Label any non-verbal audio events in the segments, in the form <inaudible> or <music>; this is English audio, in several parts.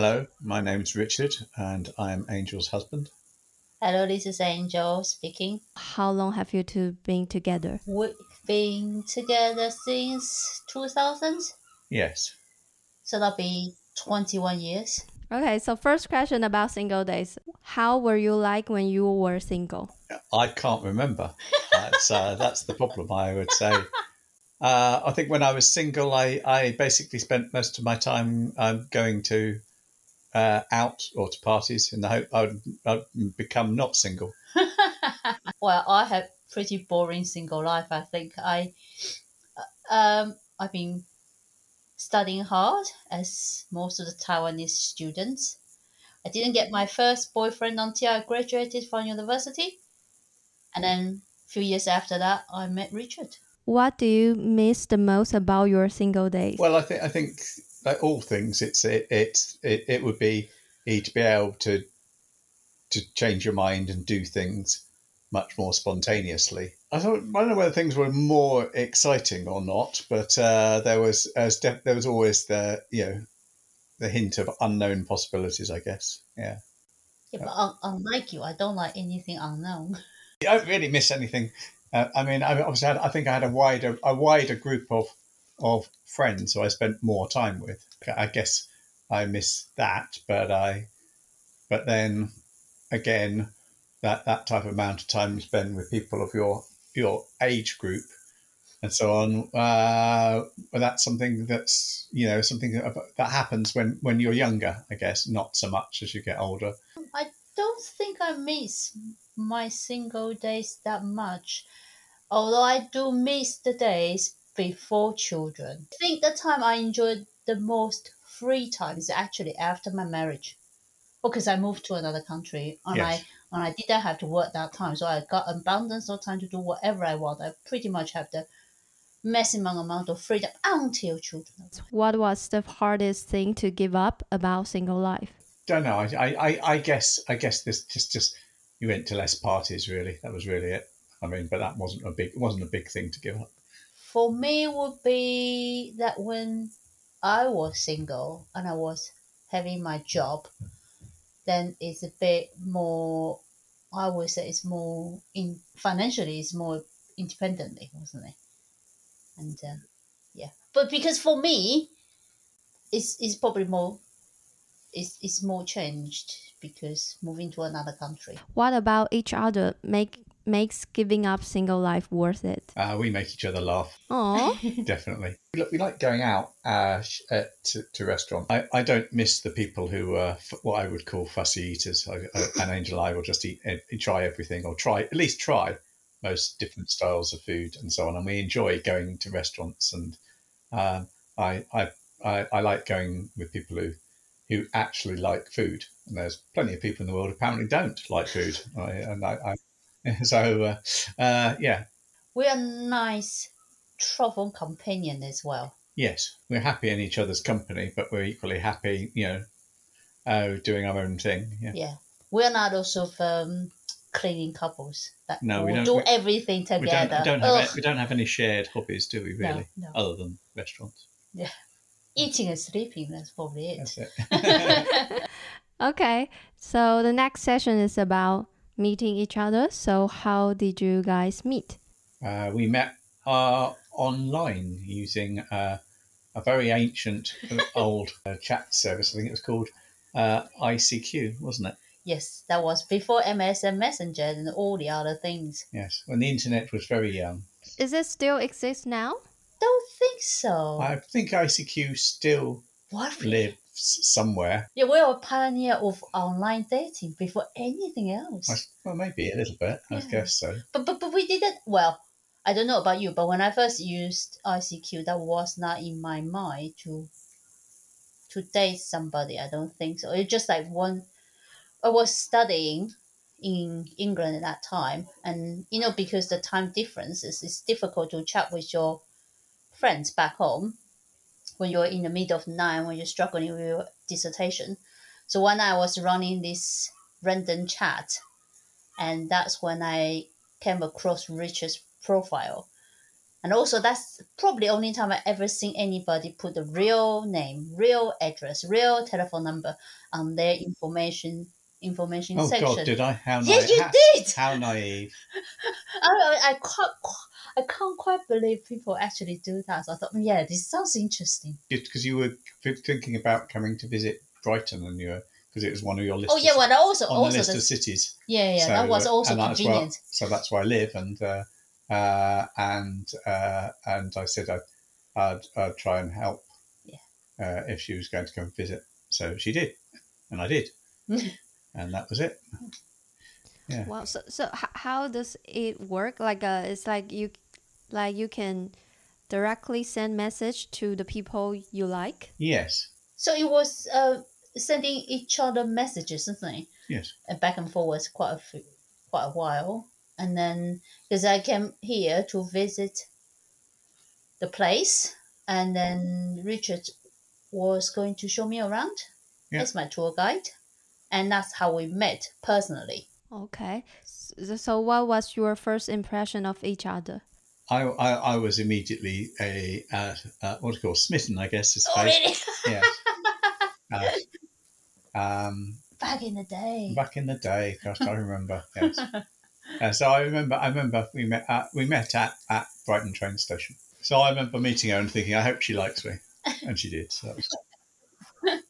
Hello, my name's Richard, and I am Angel's husband. Hello, this is Angel speaking. How long have you two been together? We've been together since 2000, Yes. so that'll be 21 years. Okay, so first question about single days. How were you like when you were single? I can't remember. That's, uh, <laughs> that's the problem, I would say. Uh, I think when I was single, I, I basically spent most of my time um, going to uh, out or to parties in the hope I would, I would become not single. <laughs> well, I had pretty boring single life. I think I, um, I've been studying hard as most of the Taiwanese students. I didn't get my first boyfriend until I graduated from university, and then a few years after that, I met Richard. What do you miss the most about your single days? Well, I think I think like all things, it's it it it, it would be to be able to to change your mind and do things much more spontaneously. I thought I don't know whether things were more exciting or not, but uh, there was as def- there was always the you know the hint of unknown possibilities. I guess, yeah. Yeah, but un- unlike you, I don't like anything unknown. <laughs> I don't really miss anything. Uh, I mean, I obviously had, I think I had a wider a wider group of of friends who I spent more time with. I guess I miss that, but I, but then again, that that type of amount of time spent with people of your your age group and so on. Uh, well, that's something that's you know something that happens when when you're younger. I guess not so much as you get older. I don't think I miss my single days that much, although I do miss the days before children. I think the time I enjoyed the most free time is actually after my marriage, oh, because I moved to another country and Yes. I and I didn't have to work that time, so I got abundance of time to do whatever I want. I pretty much have the maximum amount of freedom until children. What was the hardest thing to give up about single life? Don't know. I, I, I- I guess I guess this just just you went to less parties. Really, that was really it. I mean, but that wasn't a big it wasn't a big thing to give up. For me, would be that when I was single and I was having my job, then it's a bit more. I would say it's more in financially, it's more independently, wasn't it? And uh, yeah, but because for me, it's it's probably more. It's it's more changed because moving to another country. What about each other make makes giving up single life worth it? Uh, we make each other laugh, Oh, <laughs> definitely. Look, we like going out uh, uh, to, to restaurants. I, I don't miss the people who are f- what I would call fussy eaters. I, I, and Angel I will just eat, try everything, or try at least try most different styles of food and so on. And we enjoy going to restaurants, and um, I, I, I, I like going with people who who actually like food. And there's plenty of people in the world who apparently don't like food. I, and I <laughs> so uh, uh, yeah, We are nice travel companion as well. yes, we're happy in each other's company, but we're equally happy, you know, uh, doing our own thing. Yeah. Yeah, we're not also um, cleaning couples that No, we will don't- do we- everything We together. don't, we don't have we don't have any shared hobbies, do we? No, Really, no. other than restaurants. Yeah, eating and sleeping. That's probably it. That's it. <laughs> <laughs> okay. So the next session is about meeting each other. So how did you guys meet? uh, we met uh, online using uh, a very ancient, uh, <laughs> old uh, chat service. I think it was called uh, ICQ, wasn't it? Yes, that was before MSN Messenger and all the other things. Yes, when the internet was very young. Is it still exist now? Don't think so. I think ICQ still what? lives somewhere. Yeah, we were a pioneer of online dating before anything else. I, well, maybe a little bit. I guess so. But, but but we didn't. Well, I don't know about you, but when I first used ICQ, that was not in my mind to to date somebody. I don't think so. It's just like one. I was studying in England at that time, and you know because the time difference is it's difficult to chat with your friends back home when you're in the middle of night when you're struggling with your dissertation. So when I was running this random chat, and that's when I came across Richard's profile. And also, that's probably the only time I ever seen anybody put the real name, real address, real telephone number on their information information Oh section. God, did I? How naive? you how, did. how naive. <laughs> I, I, I can't, quite believe people actually do that. So I thought, yeah, this sounds interesting. Because you were thinking about coming to visit Brighton, and you were because it was one of your lists. Oh yeah, well, also on also the list the, of cities. yeah, yeah, So, that was uh, also and that's where- convenient. so that's where I live, and uh, uh, and uh, and I said I'd, I'd, I'd try and help Yeah. uh, if she was going to come visit. So she did, and I did, and that was it. Yeah. Wow. So, so how does it work? Like, uh, it's like you, like you can directly send message to the people you like. Yes, So it was uh, sending each other messages, isn't it? yes, And back and forth quite a few, quite a while, and then because I came here to visit the place, and then Richard was going to show me around Yeah. as my tour guide, and that's how we met personally. Okay. So, so what was your first impression of each other? I, I, I was immediately a uh, uh, what do you call smitten, I guess. Is Oh, really? Yes. <laughs> Uh, um, Back in the day. back in the day, gosh, I remember. Yes. <laughs> Uh, so I remember, I remember we met at, we met at, at Brighton train station. So I remember meeting her and thinking, I hope she likes me, and she did. So <laughs> that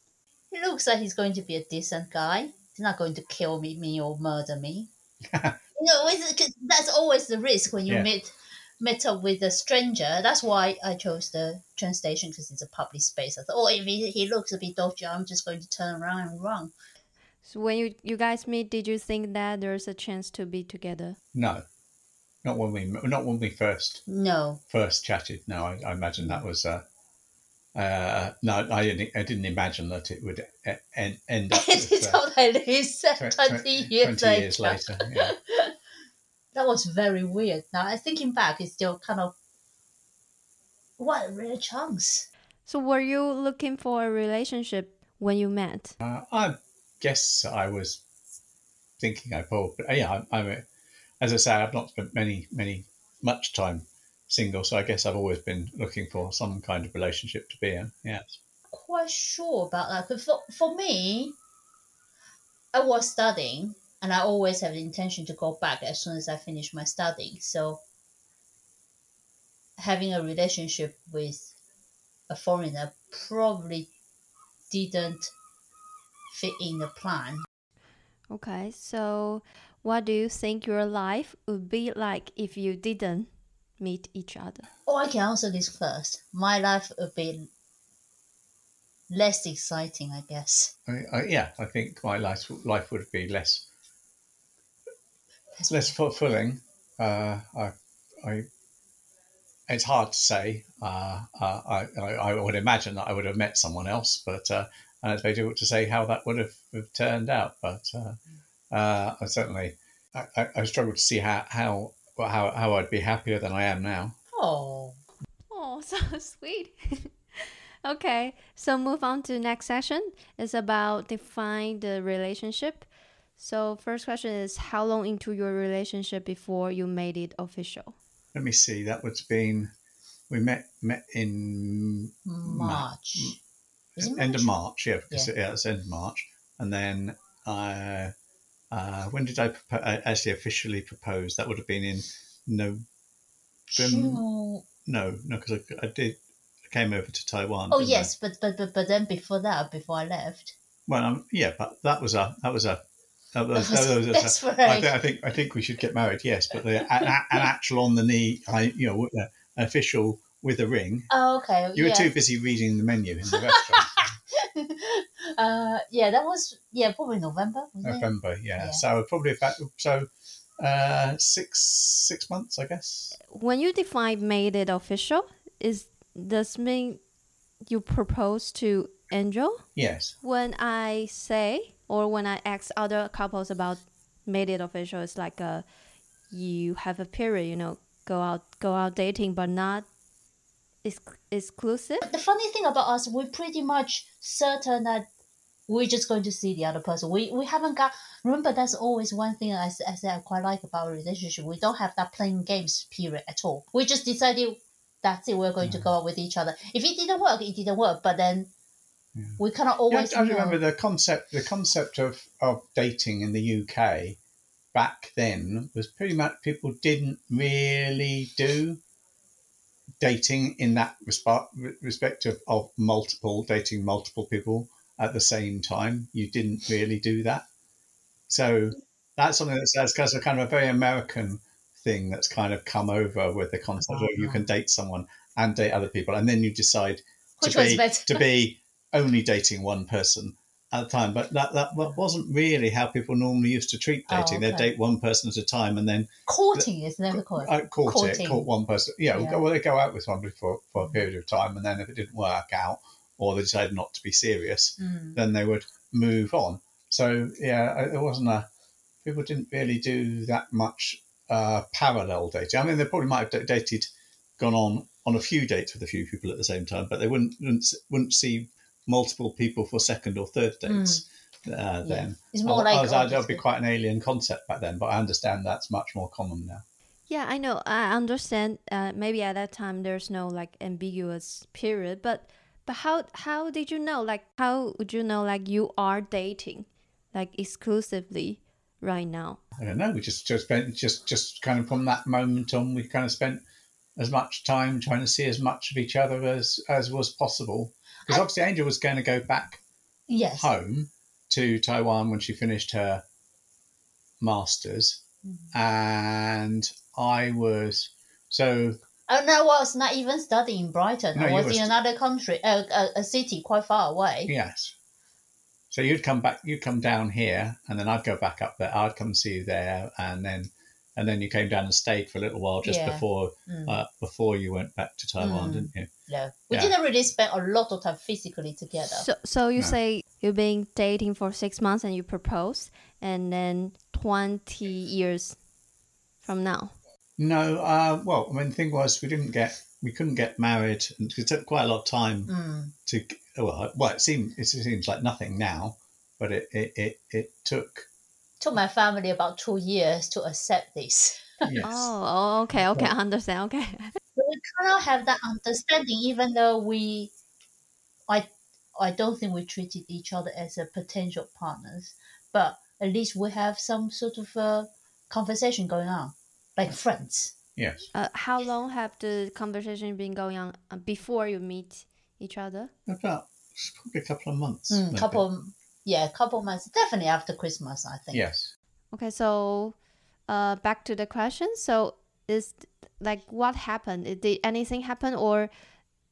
He looks like he's going to be a decent guy. He's not going to kill me, me or murder me. you know, 'cause that's always the risk when you Yeah. meet meet up with a stranger. That's why I chose the train station because it's a public space. I thought, oh, if he, he looks a bit dodgy, I'm just going to turn around and run. So when you you guys meet, did you think that there's a chance to be together? no, not when we not when we first No, first chatted. No, I, I imagine that was. Uh, uh, no, I didn't. I didn't imagine that it would e- end, end up. <laughs> it with, is uh, not like this. tw- Twenty tw- years 20 later. years later. Yeah. That was very weird. Now, I thinking back, it's still kind of what a rare chance. So were you looking for a relationship when you met? Uh, I guess I was thinking I probably, yeah, I, I'm, a- as I say, I've not spent many, many, much time single, so I guess I've always been looking for some kind of relationship to be in. Yes. quite sure about that. for, for me, I was studying and I always have the intention to go back as soon as I finish my studying. So having a relationship with a foreigner probably didn't fit in the plan. Okay, so what do you think your life would be like if you didn't meet each other? Oh, I can answer this first. My life would be less exciting, I guess. I, I, yeah, I think my life life would be less less fulfilling. Uh, I, I, it's hard to say. Uh, uh, I, I, would imagine that I would have met someone else, but uh, and it's very difficult to say how that would have, have turned out. But uh, uh, I certainly, I, I, I struggle to see how how how how I'd be happier than I am now. Oh, <laughs> Oh, so sweet. <laughs> okay, so move on to the next session. It's about define the relationship. So first question is how long into your relationship before you made it official? Let me see. That would have been we met met in March. Is it end of March? March, yeah, because yeah. it's end of March, and then uh, uh, when did I propo- uh, actually officially propose? That would have been in no, June. no, no, because I, I did I came over to Taiwan. Oh didn't I? yes, but, but but but then before that, before I left, Well, um, yeah, but that was a that was a. That was, That was that was. I, think, I think I think we should get married. Yes, but the, an, an actual on the knee, I you know, uh, an official with a ring. oh okay, You were yeah, too busy reading the menu in the restaurant. <laughs> uh, yeah, that was yeah probably November. November, yeah. Yeah. So probably about so uh, six six months, I guess. When you define made it official, is does mean you propose to Angel? Yes, When I say or when I ask other couples about made it official, it's like a you have a period, you know, go out go out dating, but not ex- exclusive. The funny thing about us, we're pretty much certain that we're just going to see the other person. We we haven't got. Remember, that's always one thing I, I say I quite like about a relationship. We don't have that playing games period at all. We just decided that's it. We're going to mm. go out with each other. If it didn't work, it didn't work. But then Yeah. we cannot Yeah, always. I remember the concept. The concept of, of dating in the UK back then was pretty much people didn't really do dating in that respect, respect of, of multiple dating multiple people at the same time. You didn't really do that. So that's something that's, that's kind of- kind of a very American thing that's kind of come over with the concept of oh, you can date someone and date other people, and then you decide Which to be to be only dating one person at a time. But that that wasn't really how people normally used to treat Oh, dating. They'd date one person at a time and then Courting is never called. uh, court Courting. it, court one person. Yeah, Yeah. Well, they go out with somebody for, for a period of time, and then if it didn't work out, or they decided not to be serious, Mm. then they would move on. So yeah, it wasn't a. People didn't really do that much uh, parallel dating. I mean, they probably might have dated, gone on on a few dates with a few people at the same time, but they wouldn't wouldn't, wouldn't see multiple people for second or third dates. Uh, Mm. Yeah. then It's more I, like I was, that would be quite an alien concept back then, but I understand that's much more common now. Yeah, I know. I understand. Uh, maybe at that time there's no like ambiguous period, but but how how did you know? Like, how would you know? Like, you are dating, like exclusively right now. I don't know. We just just spent just just kind of from that moment on, we kind of spent as much time trying to see as much of each other as as was possible. Because obviously, Angel was going to go back Yes. home to Taiwan when she finished her masters, Mm-hmm. and I was so And I was not even studying in Brighton. No, I was in another country, uh, a, a city quite far away. yes. So you'd come back, you'd come down here, and then I'd go back up there. I'd come see you there, and then and then you came down and stayed for a little while just Yeah. before Mm. uh, before you went back to Taiwan, Mm. didn't you? No, we Yeah. didn't really spend a lot of time physically together. So so you No. say you've been dating for six months and you propose, and then twenty years from now. No, uh, well, I mean, the thing was, we didn't get, we couldn't get married, and it took quite a lot of time Mm. to. Well, well, it seems it seems like nothing now, but it it it, it took. Took my family about two years to accept this. Yes. Oh, okay, okay, I understand. Okay. <laughs> So we cannot have that understanding, even though we, I, I don't think we treated each other as a potential partners, but at least we have some sort of a conversation going on, like friends. Yes. Uh, how long have the conversation been going on uh, before you meet each other? About probably a couple of months. Mm, maybe. couple, yeah, a couple months, definitely after Christmas, I think. Yes. Okay, so uh, back to the question. So is like what happened? Did anything happen, or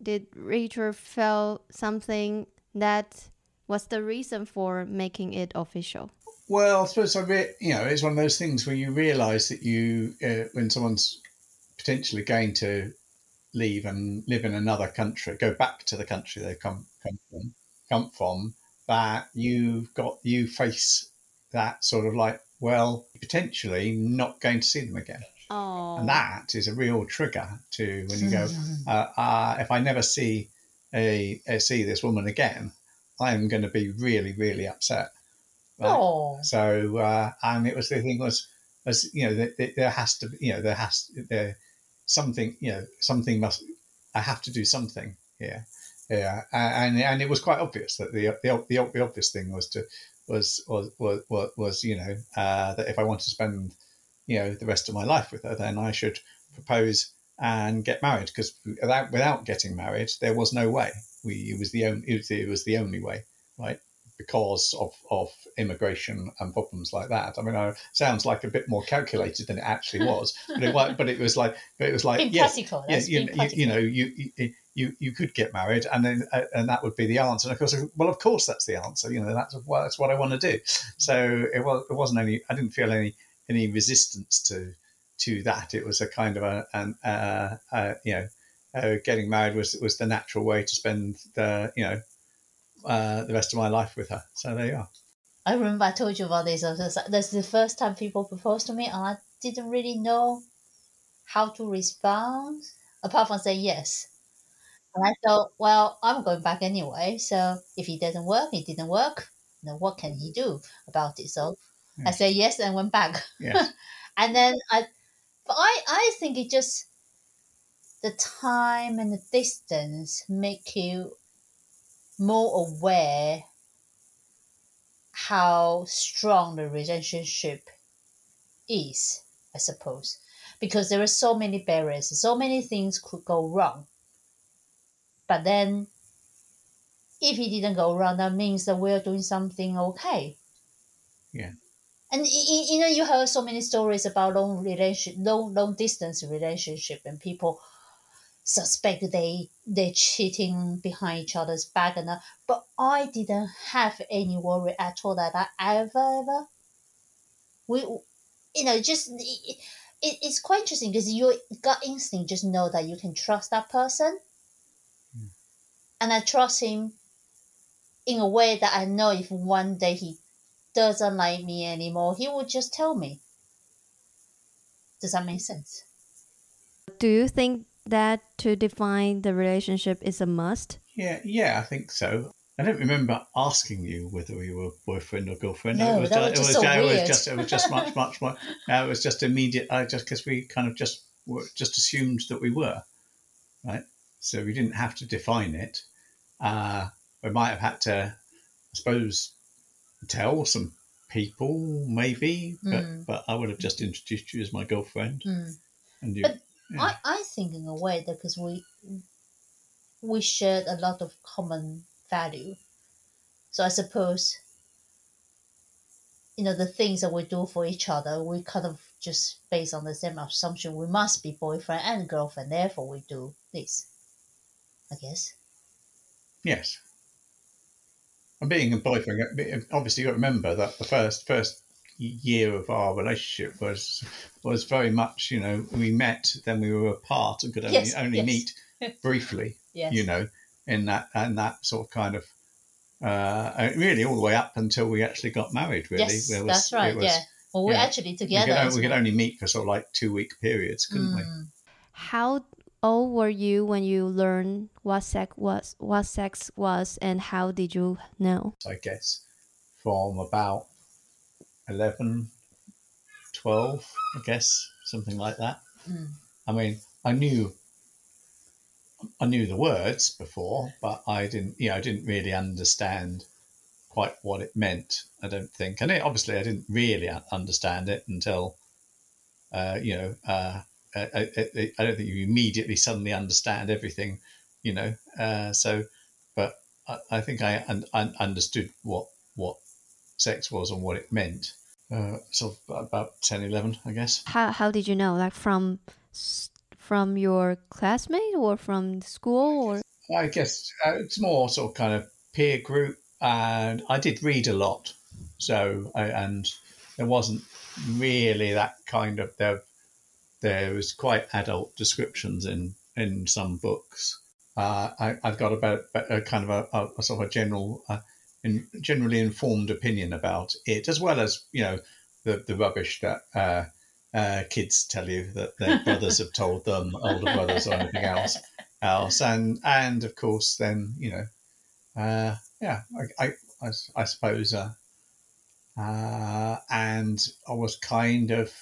did Richard feel something that was the reason for making it official? Well, I suppose I re- you know it's one of those things where you realise that you uh, when someone's potentially going to leave and live in another country, go back to the country they've come come from, come from, that you've got you face that sort of like well potentially not going to see them again, Oh, and that is a real trigger to when you go <laughs> uh, uh, if I never see a, a see this woman again, I'm going to be really really upset. Right? Oh, So, uh, and it was the thing was, as you know, there, there- there has to be, you know, there has there something, you know, something must. I have to do something here, yeah, and and it was quite obvious that the the, the, the obvious thing was to was was was was, you know uh, that if I wanted to spend you know the rest of my life with her, then I should propose and get married because without without getting married, there was no way. We it was the only it was, it was the only way, right? Because of of immigration and problems like that. I mean, it sounds like a bit more calculated than it actually <laughs> was, but it was but it was like but it was like yes, practical. yeah, you, you, you know, you, you you you could get married, and then uh, and that would be the answer. And of course, well, of course, that's the answer. You know, that's what that's what I want to do. So it was it wasn't any. I didn't feel any any resistance to to that. It was a kind of a an uh, uh, you know, uh, getting married was was the natural way to spend the you know uh, the rest of my life with her. So there you are. I remember I told you about this. I was like, That's the first time people proposed to me, and I didn't really know how to respond apart from saying yes. And I thought, well, I'm going back anyway. So if it doesn't work, it didn't work. know, what can he do about it? So hmm. I said yes and went back. Yes. <laughs> and then I, but I, I think it just the time and the distance make you more aware how strong the relationship is, I suppose, because there are so many barriers, so many things could go wrong. But then, if it didn't go wrong, that means that we're doing something okay. Yeah. And you know, you heard so many stories about long relation, long long distance relationship, and people suspect they they're cheating behind each other's back, and that. But I didn't have any worry at all that I ever ever. We, you know, just it, it, it's quite interesting because your gut instinct just know that you can trust that person, and I trust him in a way that I know if one day he doesn't like me anymore, he would just tell me. Does that make sense? Do you think that to define the relationship is a must? Yeah, yeah, I think so. I don't remember asking you whether we were boyfriend or girlfriend. No, it was that was just it so was, ju- it was weird. just it was just much much more. <laughs> Uh, it was just immediate. I just because we kind of just were, just assumed that we were, right? So we didn't have to define it. Uh, we might have had to, I suppose, tell some people maybe, but Mm. but I would have just introduced you as my girlfriend, Mm. and you. But yeah. I, I think in a way that because we we shared a lot of common value. So I suppose you know the things that we do for each other, we kind of just based on the same assumption we must be boyfriend and girlfriend, therefore we do this. I guess. Yes. And being a boyfriend, obviously, you got to remember that the first first year of our relationship was was very much, you know, we met, then we were apart, and could only Yes, only yes. meet <laughs> briefly, Yes. you know, in that and that sort of kind of uh, uh, really all the way up until we actually got married. Really, yes, was- that's right. was- yeah. Well, we're yeah. actually We together. could, we could only meet for sort of like two week periods, couldn't we? Mm. How old were you when you learned what sex was what sex was and how did you know? I guess, from about 11, 12, I guess, something like that. Mm. I mean, I knew I knew the words before, but I didn't, you know, I didn't really understand quite what it meant. I don't think, and it, obviously, I didn't really understand it until, uh, you know, uh, I, I, I don't think you immediately suddenly understand everything, you know. Uh, so, but I, I think I un, un, understood what what sex was and what it meant. Uh, of about 10, 11, I guess. How how did you know? Like from from your classmate or from school or I guess uh, it's more sort of kind of peer group, and I did read a lot, so I, and there wasn't really that kind of there. There was quite adult descriptions in in some books. Uh, I, I've got about a kind of a, a, sort of a general, uh, in, generally informed opinion about it, as well as you know the the rubbish that. Uh, uh, kids tell you that their <laughs> brothers have told them, older brothers or anything else else, and and of course, then you know, uh, yeah, I, suppose, uh, uh, and I was kind of,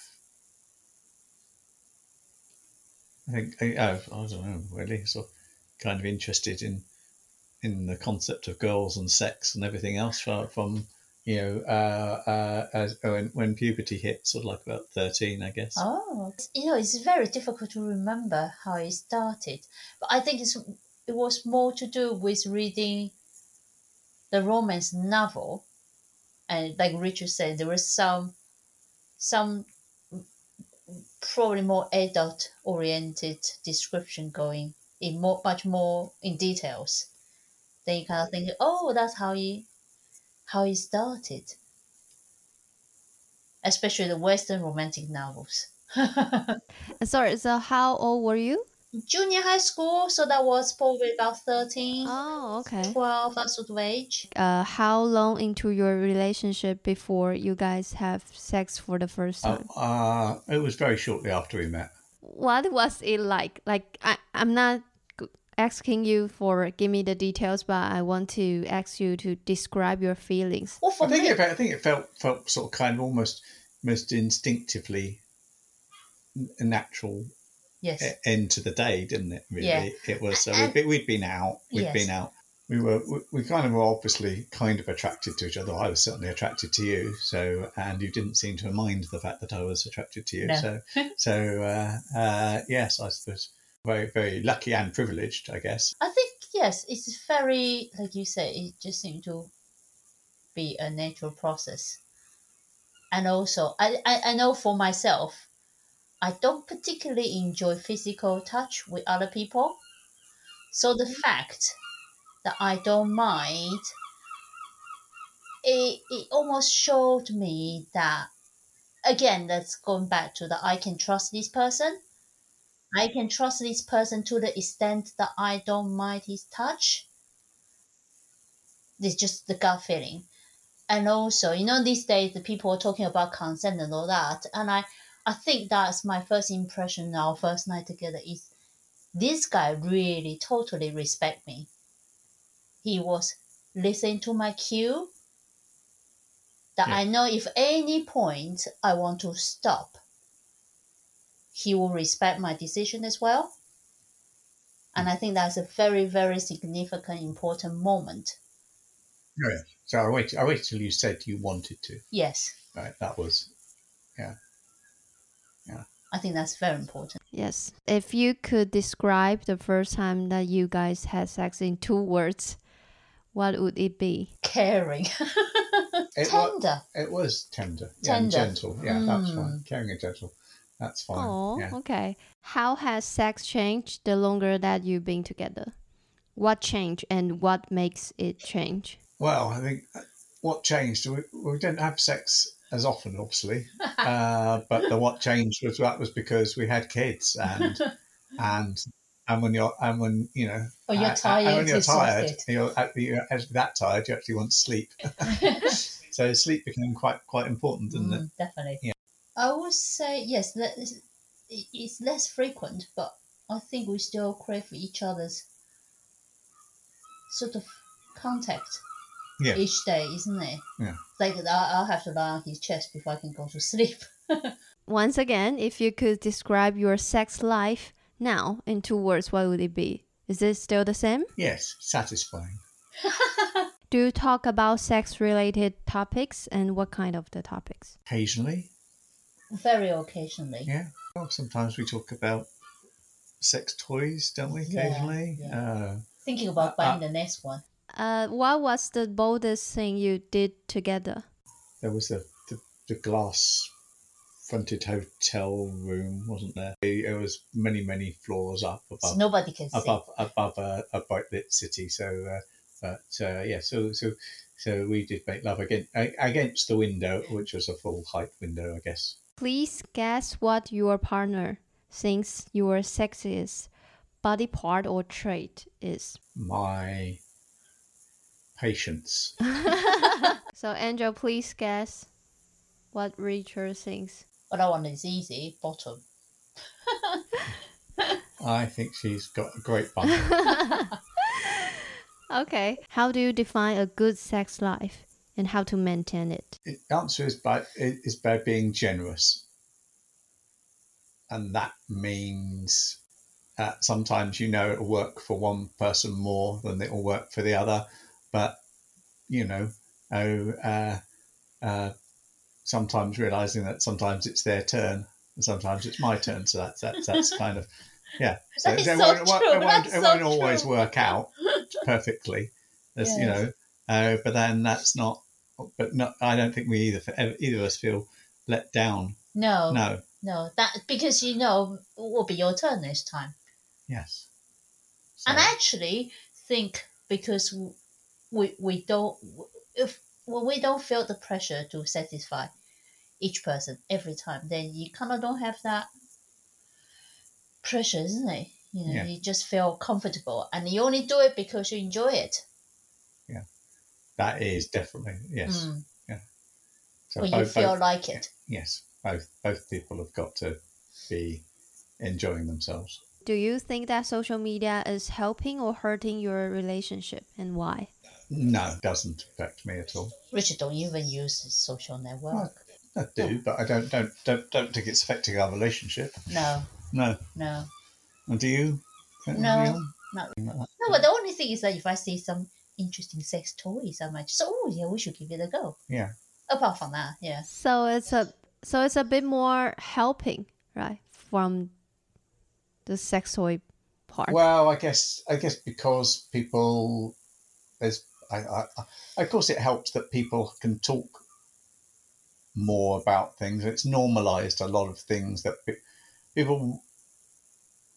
I I, I don't know, really, of kind of interested in in the concept of girls and sex and everything else from, from you know, uh, uh, as, when when puberty hit, sort of like about thirteen, I guess. Oh, you know, it's very difficult to remember how it started, but I think it's it was more to do with reading the romance novel, and like Richard said, there was some some probably more adult oriented description going in more much more in details. Then you kind of think, oh, that's how he how he started. Especially the Western romantic novels. <laughs> Sorry, so how old were you? Junior high school, so that was probably about 13, Oh, okay. 12, that sort of age. Uh, how long into your relationship before you guys have sex for the first Uh, time? uh, it was very shortly after we met. what was it like? Like I, I'm not, asking you for give me the details, but I want to ask you to describe your feelings. Well, for I think me, it, I think it felt felt sort of kind of almost most instinctively a natural yes, e- end to the day, didn't it? Really, Yeah. it was. Uh, we'd, we'd been out. we had Yes. been out. We were. We, we kind of were obviously kind of attracted to each other. I was certainly attracted to you. So, and you didn't seem to mind the fact that I was attracted to you. No. So, <laughs> so uh, uh, yes, I suppose very, very lucky and privileged, I guess. I think yes, it's very like you say. It just seemed to be a natural process, and also I, I I know for myself, I don't particularly enjoy physical touch with other people. So the mm-hmm. fact that I don't mind, it it almost showed me that again that's going back to that I can trust this person. I can trust this person to the extent that I don't mind his touch. It's just the gut feeling. And also, you know, these days the people are talking about consent and all that. And I, I think that's my first impression our first night together is this guy really totally respect me. He was listening to my cue. That Yeah. I know if any point I want to stop, he will respect my decision as well. And I think that's a very, very significant, important moment. Oh, yeah. So I waited. I waited till you said you wanted to. Yes, Right. That was. I think that's very important. Yes. If you could describe the first time that you guys had sex in two words, what would it be? Caring, <laughs> It wa- tender. It was tender, yeah, and Tender. gentle. Yeah, that's Mm. fine. Caring and gentle. That's fine. Oh, yeah. okay. How has sex changed the longer that you've been together? What changed and what makes it change? Well, I think uh, what changed. We, we didn't have sex as often, obviously, <laughs> uh, but the what changed was that was because we had kids and <laughs> and and when you're and when you know Oh, you're uh, uh, tired, and when you're tired, you're, you're actually that tired. You actually want to sleep. <laughs> so sleep became quite quite important, didn't it? Mm, definitely. Yeah. I would say yes. It's less frequent, but I think we still crave for each other's sort of contact Yeah. each day, isn't it? Yeah. Like I- I'll have to lie on his chest before I can go to sleep. <laughs> Once again, if you could describe your sex life now in two words, what would it be? Is it still the same? Yes, satisfying. <laughs> Do you talk about sex related topics and what kind of the topics? Occasionally, Very occasionally. yeah. Well, sometimes we talk about sex toys, don't we? Occasionally. yeah. Uh, Thinking about buying uh, the next one. Uh, what was the boldest thing you did together? there was the, the, the glass fronted hotel room, wasn't there? It was many, many floors up above. So above nobody can see. above above a, a bright lit city. So, uh, but uh, yeah, so so so we did make love again against the window, which was a full height window, I guess. Please guess what your partner thinks your sexiest body part or trait is. My patience. <laughs> So, Angel, please guess what Richard thinks. But that one is easy. Bottom. <laughs> I think she's got a great bum. <laughs> Okay. How do you define a good sex life and how to maintain it? The answer is by is by being generous, and that means uh, sometimes you know it'll work for one person more than it will work for the other, but you know, oh, uh, uh, sometimes realizing that sometimes it's their turn and sometimes it's my turn, so that's that's <laughs> that's kind of yeah. So it so won't, it won't- it won't, it won't always true. work out <laughs> perfectly. There's, you know, uh, but then that's not. But not. I don't think we either either of us feel let down. No, No. no. That because you know it will be your turn this time. Yes. So, And I actually think because we we don't if when we don't feel the pressure to satisfy each person every time, then you kind of don't have that pressure, isn't it? You know, Yeah. you just feel comfortable, and you only do it because you enjoy it. Yeah, that is definitely yes. Mm. So When you feel both- like it. yes, both both people have got to be enjoying themselves. Do you think that social media is helping or hurting your relationship and why? No, it doesn't affect me at all. Richard don't even use the social network. I do, but I don't don't don't don't think it's affecting our relationship. No, No. no, And do you? No. Leon? not Anything like that? no. But the only thing is that if I see some interesting sex toys, I might just oh yeah, we should give it a go. Yeah. Apart from that, yeah, So it's a so it's a bit more helping, right? From the sex toy part. Well, I guess I guess because people there's I, I, I of course it helps that people can talk more about things. It's normalized a lot of things that people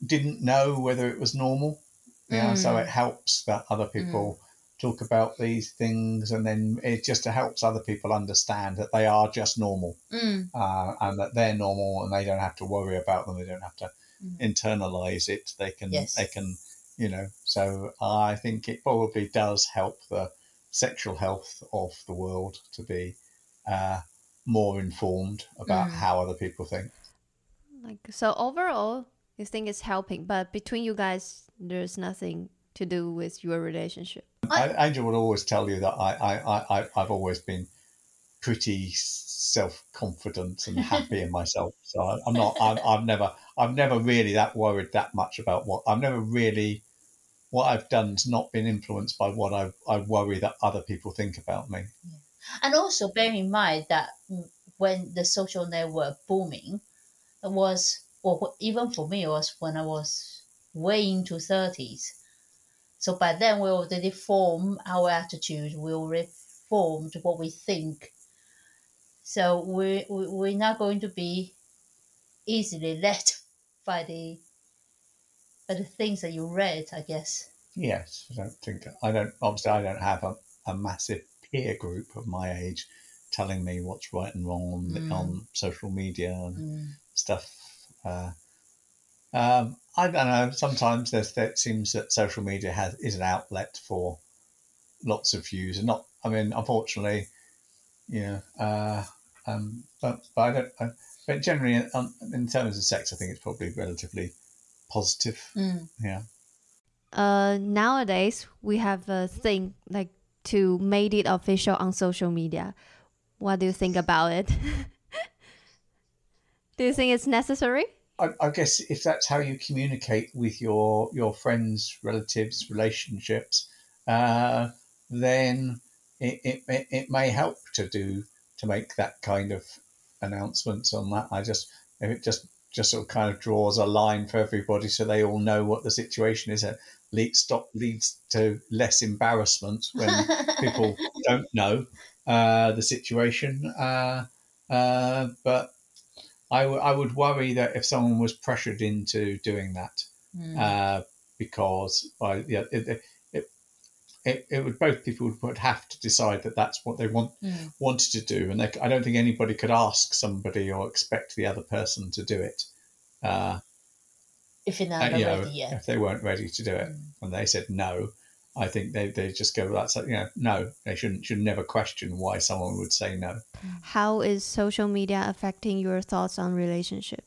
didn't know whether it was normal. Yeah, so Mm. it helps that other people talk about these things, and then it just helps other people understand that they are just normal mm, uh, and that they're normal and they don't have to worry about them. They don't have to Mm. internalize it. They can, Yes. they can, you know. So I think it probably does help the sexual health of the world to be uh, more informed about Mm. how other people think. Like so overall, you think it's helping, but between you guys, there's nothing to do with your relationship. I- I, Angel will always tell you that I, I, I, I- I've always been pretty self confident and happy in <laughs> myself. So I, I'm not. I'm, I've never. I've never really that worried that much about what I've never really. What I've done's not been influenced by what I I worry that other people think about me. and also bear in mind that when the social network booming, was or even for me it was when I was way into thirties. So by then we already formed our attitude. We already formed what we think. So we, we we're not going to be easily <laughs> led by the by the things that you read. I guess. Yes, I don't think I don't. Obviously, I don't have a, a massive peer group of my age telling me what's right and wrong on, Mm. on social media and Mm. stuff. Uh, um, I don't know. Sometimes there's, there seems that social media has is an outlet for lots of views, and not. I mean, unfortunately, you know. Uh, um, but but I don't. I, but generally, um, in terms of sex, I think it's probably relatively positive. Mm. Yeah. Uh, nowadays we have a thing like to made it official on social media. What do you think about it? <laughs> do you think it's necessary? I, I guess if that's how you communicate with your your friends, relatives, relationships, uh, then it, it, it, it may help to do to make that kind of announcements on that. I just if it just just sort of kind of draws a line for everybody so they all know what the situation is. It leads stop leads to less embarrassment when <laughs> people don't know uh, the situation. Uh, uh, but I, w- I would worry that if someone was pressured into doing that, Mm. uh, because by yeah, it, it, it would both people would have to decide that that's what they want Mm. wanted to do, and they, I don't think anybody could ask somebody or expect the other person to do it. Uh, If you're uh, not you know, ready yet. if they weren't ready to do it, Mm. and they said no, I think they they just go that's like, you know no they shouldn't should never question why someone would say no. How is social media affecting your thoughts on relationship?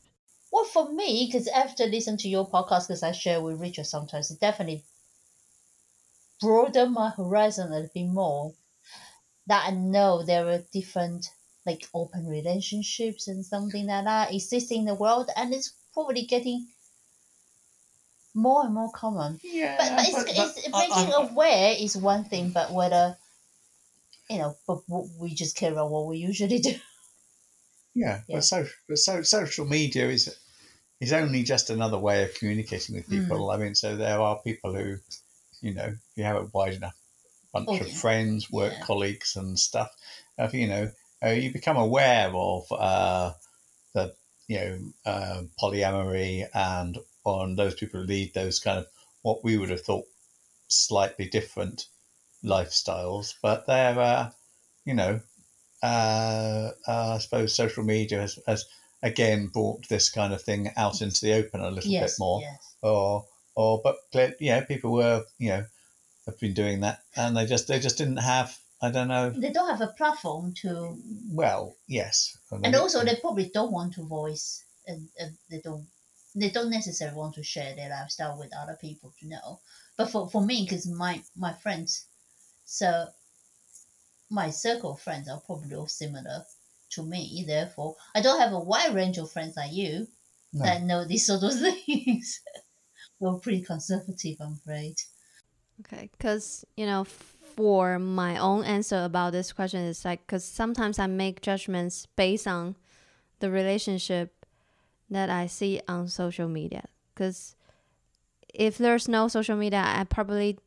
Well, for me, because after listening to your podcast, because I share with Richard sometimes, it definitely broadened my horizon a little bit more. That I know there are different, like open relationships and something like that existing in the world, and it's probably getting more and more common. Yeah, But, but it's, it's making aware is one thing, but whether you know, but what we just care about what we usually do. Yeah, Yeah. but so but so social media is is only just another way of communicating with people. Mm. I mean, so there are people who, you know, if you have a wide enough bunch Oh, of yeah. friends, work Yeah. colleagues, and stuff. If you know, uh, you become aware of uh, the you know uh, polyamory and on those people who lead those kind of what we would have thought slightly different lifestyles, but they're uh, you know uh, uh, I suppose social media has, has again brought this kind of thing out into the open a little yes, bit more. yes. Or, or, but cle- yeah, people were, you know, have been doing that, and they just, they just didn't have, I don't know. They don't have a platform to Well, yes, and also they probably don't want to voice and, and they don't they don't necessarily want to share their lifestyle with other people to know. But for, for me, because my my friends, so my circle of friends are probably all similar to me. Therefore, I don't have a wide range of friends like you No. that know these sort of <laughs> things. We're pretty conservative, I'm afraid. Okay, because you know, for my own answer about this question is like, because sometimes I make judgments based on the relationship that I see on social media. Because if there's no social media, I probably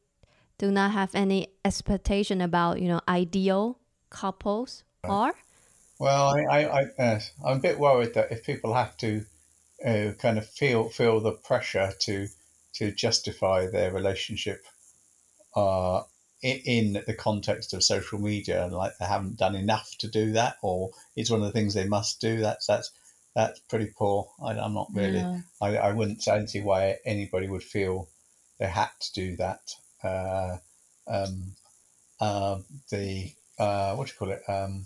do not have any expectation about you know ideal couples are. Well, I, I, I uh, I'm a bit worried that if people have to uh, kind of feel feel the pressure to to justify their relationship uh, in, in the context of social media, and like they haven't done enough to do that, or it's one of the things they must do. That's that's that's pretty poor. I, I'm not really. Yeah. I, I wouldn't. I don't see why anybody would feel they had to do that. Uh, um, uh, the uh, what do you call it? Um,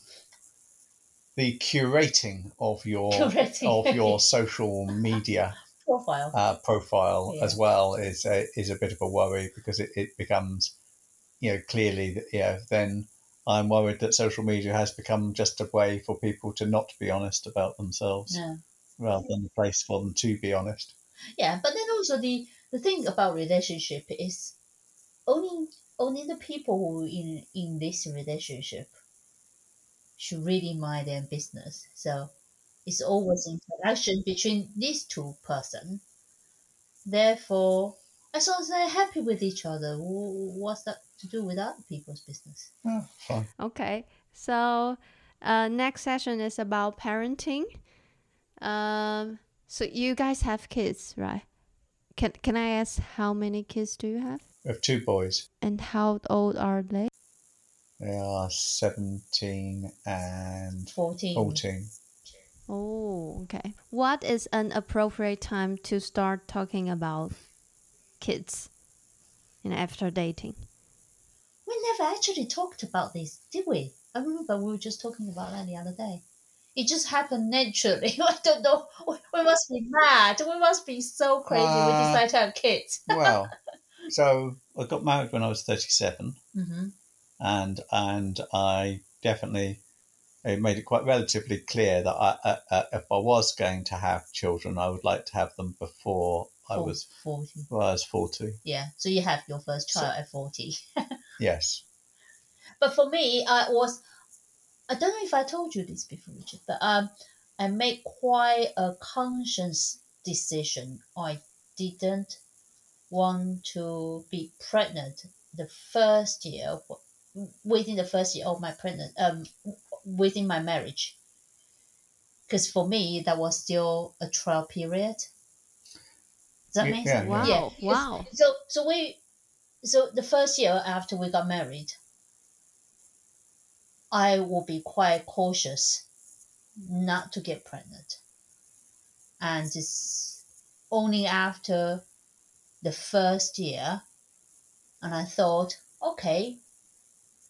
the curating of your <laughs> Curating. of your social media Profile. uh, profile Yeah. as well is a, is a bit of a worry because it, it becomes, you know, clearly that yeah. Then I'm worried that social media has become just a way for people to not be honest about themselves yeah. rather than a place for them to be honest. Yeah, but then also the the thing about relationship is only only the people who in in this relationship should really mind their business. So it's always interaction between these two person. Therefore, as long as they're happy with each other, what's that to do with other people's business? Oh, fine. Okay, so uh, next session is about parenting. Um, so you guys have kids, right? Can Can I ask how many kids do you have, We have two boys. and how old are they? They are 17 and Fourteen. 14. Oh, okay. What is an appropriate time to start talking about kids? You know, after dating. We never actually talked about this, did we? I remember we were just talking about that the other day. It just happened naturally. <laughs> I don't know. We we must be mad. We must be so crazy. we Uh, decided to have kids. <laughs> Well, so I got married when I was 37. hmm and and I definitely it made it quite relatively clear that I, uh, uh, if I was going to have children, I would like to have them before I was 40. well, I was forty. Yeah. So you have your first So- child at 40. <laughs> Yes, But for me, I was, I don't know if I told you this before, Richard, but um, I made quite a conscious decision. I didn't want to be pregnant the first year, within the first year of my pregnant, um, within my marriage. Because for me, that was still a trial period. Does that Yeah, make yeah. Wow, Yeah, wow. So so we so the first year after we got married, I will be quite cautious not to get pregnant. And it's only after the first year and I thought, okay,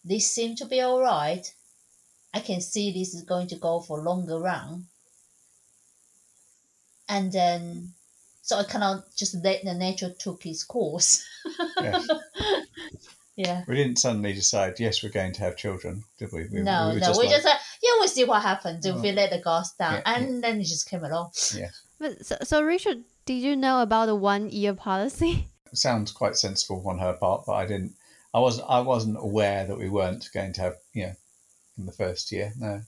this seemed to be all right. I can see this is going to go for longer run. And then so I kind of just let the nature took its course. yes. <laughs> Yeah. we didn't suddenly decide. Yes, we're going to have children, did we? we no, we no, we like- just said, yeah, we'll see what happens if Oh. we let the gas down. Yeah, and then it just came along. yes. But so, so Richard, did you know about the one year policy? <laughs> Sounds quite sensible on her part, but I didn't. I wasn't. I wasn't aware that we weren't going to have. You know, in the first year. No.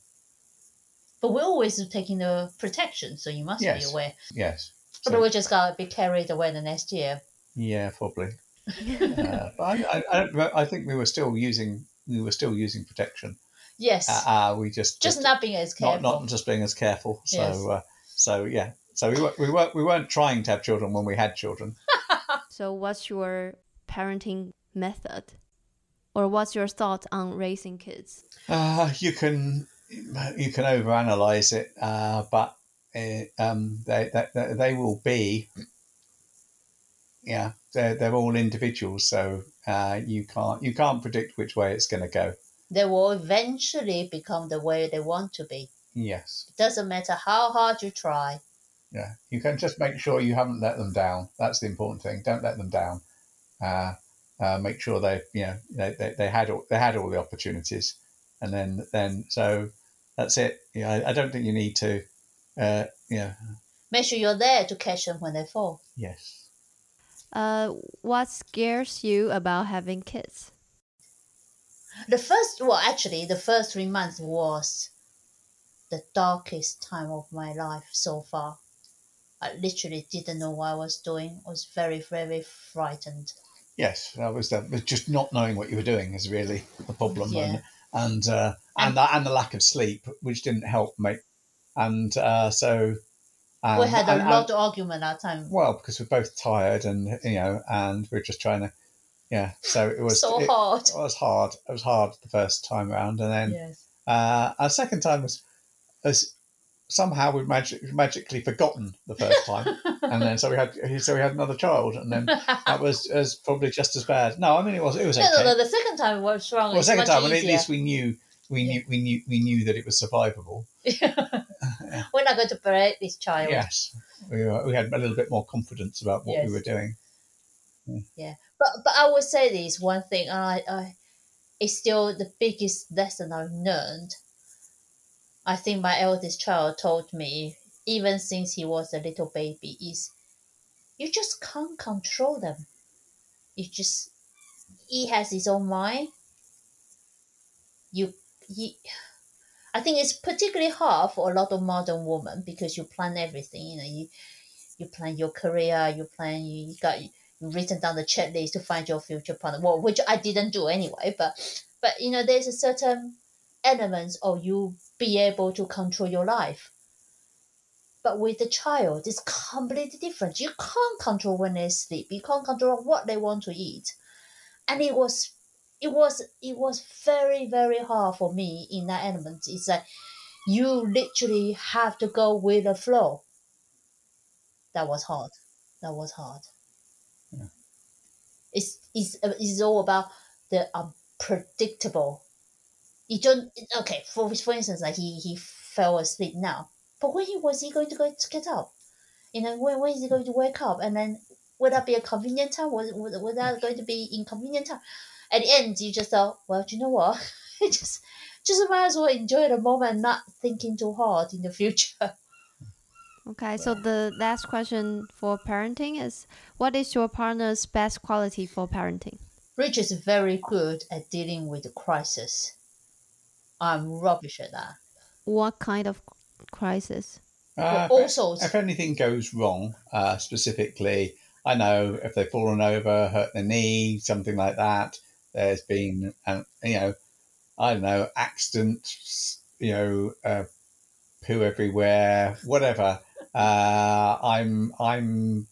But we're always taking the protection, so you must Yes. be aware. Yes. But So- we just got to be carried away the next year. Yeah, probably. <laughs> uh, but I, I, I, don't, I think we were still using we were still using protection. Yes. Uh, uh, we just just, not being as careful. not not just being as careful. So Yes. uh, so yeah. So we were, we weren't we weren't trying to have children when we had children. <laughs> so what's your parenting method? Or what's your thought on raising kids? Uh, you can you can overanalyze it, uh, but uh, um, they, they they will be yeah they're they're all individuals, so uh, you can't you can't predict which way it's going to go. They will eventually become the way they want to be. Yes. It doesn't matter how hard you try. Yeah, you can just make sure you haven't let them down. That's the important thing. Don't let them down. Uh, uh, make sure they, you know, they, they, they had all, they had all the opportunities, and then then so that's it. Yeah, I, I don't think you need to. Uh, yeah. Make sure you're there to catch them when they fall. Yes. Uh, what scares you about having kids? The first, well, actually, the first three months was the darkest time of my life so far. I literally didn't know what I was doing. I was very, very frightened. Yes, that was that. was Just not knowing what you were doing is really the problem, Yeah. and and uh, and, the, and the lack of sleep, which didn't help make. And uh, so um, we had a and- lot of argument that time. Well, because we're both tired, and you know, and we're just trying to, yeah. So it was so it, hard. it was hard. It was hard the first time around, and then Yes. uh, our second time was, was somehow we magic, magically forgotten the first time, <laughs> and then so we had so we had another child, and then that was, was probably just as bad. No, I mean it was it was okay. No, no, no, the second time was wrong. well, the second time, at least we knew we knew we knew we knew that it was survivable. <laughs> We're not going to break this child. Yes, we were, we had a little bit more confidence about what we were doing. Yeah. But but I would say this one thing, and I, I it's still the biggest lesson I've learned. I think my eldest child told me, even since he was a little baby, is you just can't control them. You just he has his own mind. You he, I think it's particularly hard for a lot of modern women because you plan everything. You know, you you plan your career, you plan you, you got you've written down the checklist to find your future partner. Well, which I didn't do anyway, but but you know, there's a certain elements or you be able to control your life. But with the child, it's completely different. You can't control when they sleep. You can't control what they want to eat, and it was, it was, it was very, very hard for me in that element. It's like you literally have to go with the flow. That was hard. That was hard. Yeah. It's it's it's all about the unpredictable. You don't okay. For for instance, like he he fell asleep now, but when he was he going to go to get up? You know, when when is he going to wake up? And then would that be a convenient time? Was would, would that going to be inconvenient time? At the end, you just thought, well, do you know what? <laughs> just just might as well enjoy the moment, and not thinking too hard in the future. <laughs> Okay, so the last question for parenting is what is your partner's best quality for parenting? Rich is very good at dealing with the crisis. I'm rubbish at that. What kind of crisis? Uh, all if- sorts. If anything goes wrong, uh, specifically, I know if they've fallen over, hurt their knee, something like that. There's been, um, you know, I don't know, accident, you know, uh, poo everywhere, whatever. Uh, I'm, I'm,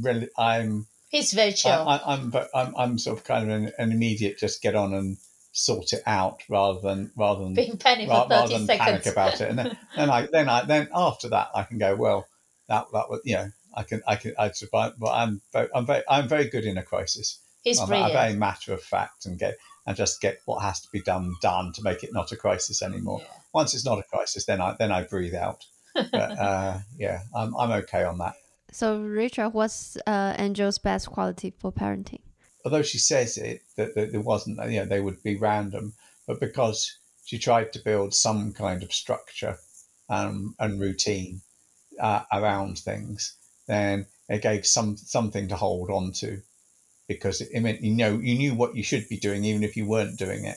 really, I'm, He's very I, chill. I, I'm, but I'm, I'm sort of kind of an, an immediate, just get on and sort it out rather than, rather than being panic for ra- rather thirty than seconds. panic about it. And then, <laughs> then I then I then after that I can go well. That that was you know I can I can I survive. But I'm very, I'm very I'm very good in a crisis. He's I'm, brilliant. I'm very matter of fact and get and just get what has to be done done to make it not a crisis anymore. Yeah. Once it's not a crisis, then I then I breathe out. But <laughs> uh, yeah, I'm I'm okay on that. So, Richard, what's uh, Angel's best quality for parenting? Although she says it that, that there wasn't, you know, they would be random, but because she tried to build some kind of structure um, and routine uh, around things, then it gave some something to hold on to, because it meant you know you knew what you should be doing even if you weren't doing it,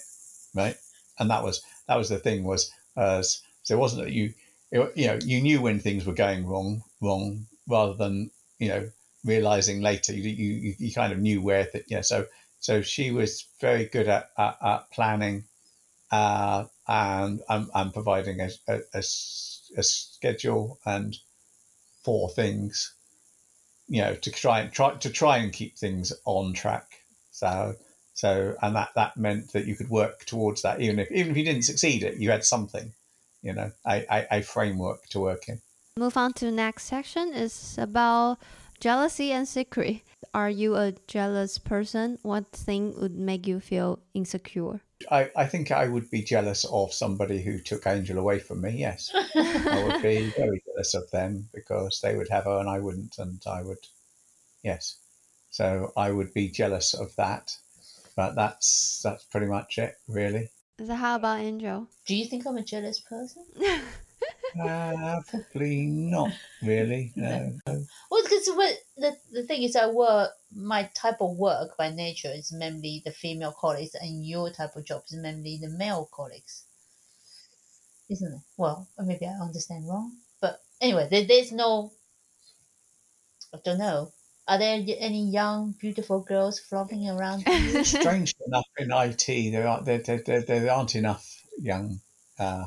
right? And that was that was the thing was uh, so it wasn't that you it, you know you knew when things were going wrong wrong rather than you know realizing later you you, you kind of knew where th- yeah so so she was very good at, at, at planning uh, and, and providing a schedule and for things you know to try and try to try and keep things on track. So so and that that meant that you could work towards that. Even if even if you didn't succeed it you had something you know a, a, a framework to work in. Move on to next section. Is about jealousy and secret. Are you a jealous person? What thing would make you feel insecure? I, I think I would be jealous of somebody who took Angel away from me. Yes, I would be <laughs> very jealous of them because they would have her and I wouldn't, and I would, yes. So I would be jealous of that, but that's that's pretty much it, really. So how about Angel? Do you think I'm a jealous person? <laughs> Uh, probably not really. <laughs> No. no. Well, because the the thing is, I work my type of work by nature is mainly the female colleagues, and your type of job is mainly the male colleagues, isn't it? Well, maybe I understand wrong, but anyway, there, there's no. I don't know. Are there any young, beautiful girls floating around? <laughs> you? Strange enough, in IT there are there, there, there, there aren't enough young uh,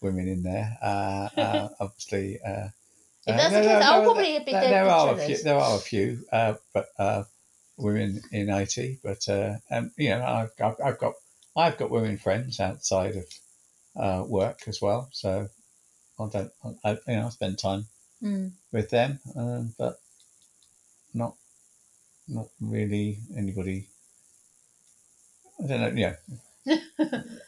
women in there. Uh, uh, <laughs> obviously, uh, there- case, there- I'll probably be there, there are a few. There are a few, uh, but uh, women in IT. But uh, um, you know, I've, I've, I've got I've got women friends outside of uh, work as well. So I don't, I, you know, I spend time Mm. with them, um, but not not really anybody. I don't know. Yeah, <laughs>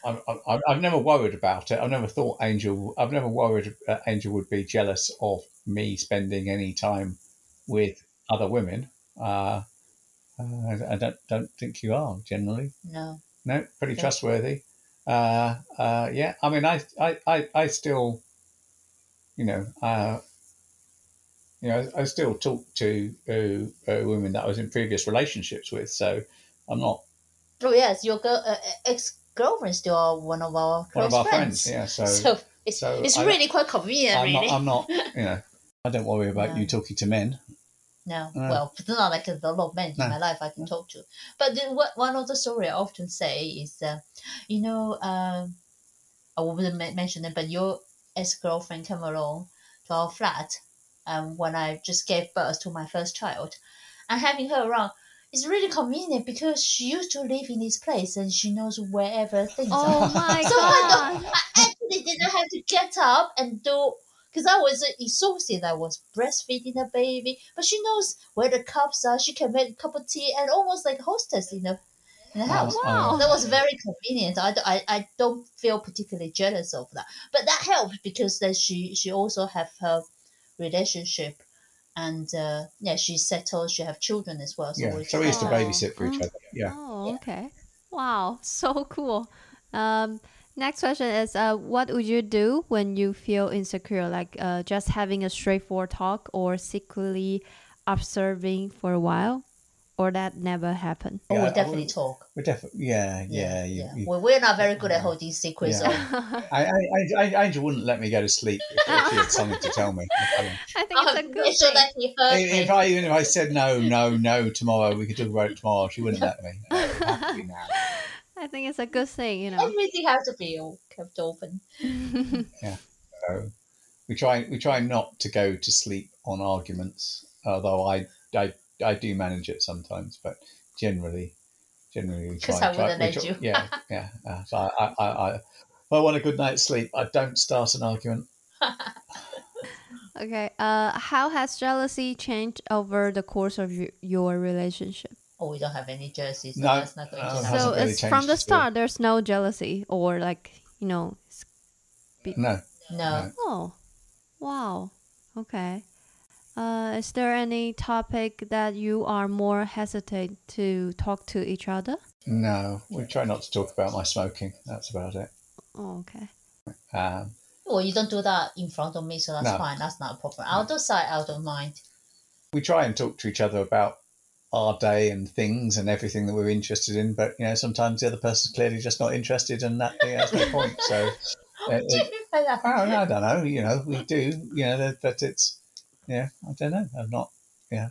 I, I, I've never worried about it. I've never thought Angel. I've never worried uh, Angel would be jealous of me spending any time with other women. Uh, uh, I, I don't don't think you are generally. No. No, pretty Okay. trustworthy. Uh, uh, yeah, I mean, I, I, I, I still, you know, uh, you know, I still talk to uh, uh, women that I was in previous relationships with, so I'm not Oh yes, your girl, uh, ex girlfriend still one of our one of our friends. friends. Yeah, so, <laughs> So it's so it's I- really quite convenient, I'm really. not, I'm not, <laughs> you know, I don't worry about No. you talking to men. No, No. well, it's <laughs> not like there's a lot of men No. in my life I can talk to. But the, what, one of the story I often say is, uh, you know, um, I wouldn't mention it, but your ex girlfriend came along to our flat um, when I just gave birth to my first child, and having her around is really convenient because she used to live in this place and she knows wherever things oh are. Oh my <laughs> So I god! I actually didn't have to get up and do because I was exhausted. I was breastfeeding the baby, but she knows where the cups are. She can make a cup of tea and almost like a hostess in the, in the house. Wow. That was very convenient. I, I, I don't feel particularly jealous of that, but that helps because then she she also have her relationship. And uh, yeah, she's settled. She have children as well. So Yeah, we so we used to babysit for each Oh. other. Yeah. Oh, okay. Wow, <laughs> so cool. Um, next question is, uh, what would you do when you feel insecure? Like uh, just having a straightforward talk, or secretly observing for a while, or that never happened? Oh, we definitely would- talk. We're definitely, yeah, yeah. you, yeah. you- Well, we're not very good at holding secrets. Yeah. <laughs> <laughs> I, I, I, Angel wouldn't let me go to sleep if, if she had something to tell me. <laughs> I think it's a I'm good sure thing. that he heard me. If I even if I said no, no, no tomorrow, we could talk about it tomorrow. She wouldn't let me. No, it would have to be now. I think it's a good thing, you know. Everything has to be kept open. So we try we try not to go to sleep on arguments. Although I I, I do manage it sometimes, but generally generally we try. 'Cause I try- wouldn't we let you. Yeah, yeah. Uh, so I, I, I, I I want a good night's sleep. I don't start an argument. <laughs> okay. Uh, how has jealousy changed over the course of your relationship? Oh, we don't have any jerseys, so No, that's not going to it happen. So really it's from the at all. start. There's no jealousy, or like you know. s- No, No. Oh, wow. Okay. Uh, is there any topic that you are more hesitant to talk to each other? no. We try not to talk about my smoking. That's about it. Oh, okay. Um, Well, you don't do that in front of me, so that's No. fine. That's not a problem. Outside, I don't mind. we try and talk to each other about our day and things and everything that we're interested in, but you know sometimes the other person's clearly just not interested, and that yeah, that's the point. So, <laughs> uh, Do you it, mean by that? oh, no, I don't know. You know, we do. You know, but it's yeah, I don't know. I'm not. Yeah.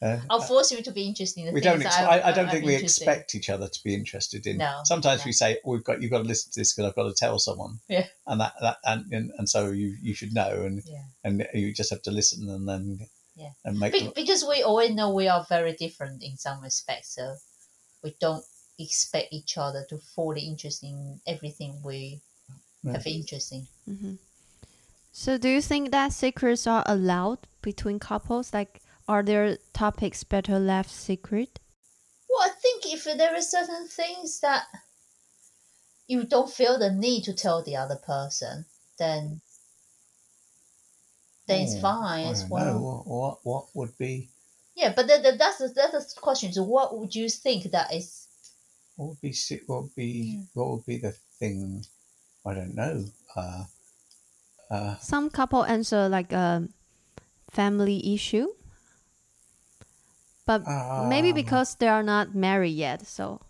Uh, I'll force you to be interested in the we don't. Ex- that I, I I, don't think we expect each other to be interested in. No, Sometimes no. we say we've got you've got to listen to this because I've got to tell someone. Yeah. And that that and and, and so you you should know and Yeah. and you just have to listen and then Yeah. and make Be- because we always know we are very different in some respects, so we don't expect each other to fully interest in everything we Yeah. have interest in. hmm So, do you think that secrets are allowed between couples? Like, are there topics better left secret? Well, I think if there are certain things that you don't feel the need to tell the other person, then then it's Oh, fine I as don't well. know. What, what what would be Yeah, but that, that, that's the, that's the question. So, what would you think that is? what would be what would be Hmm. what would be the thing? I don't know. Uh, uh, Some couple answer like a family issue, but maybe um, because they are not married yet, so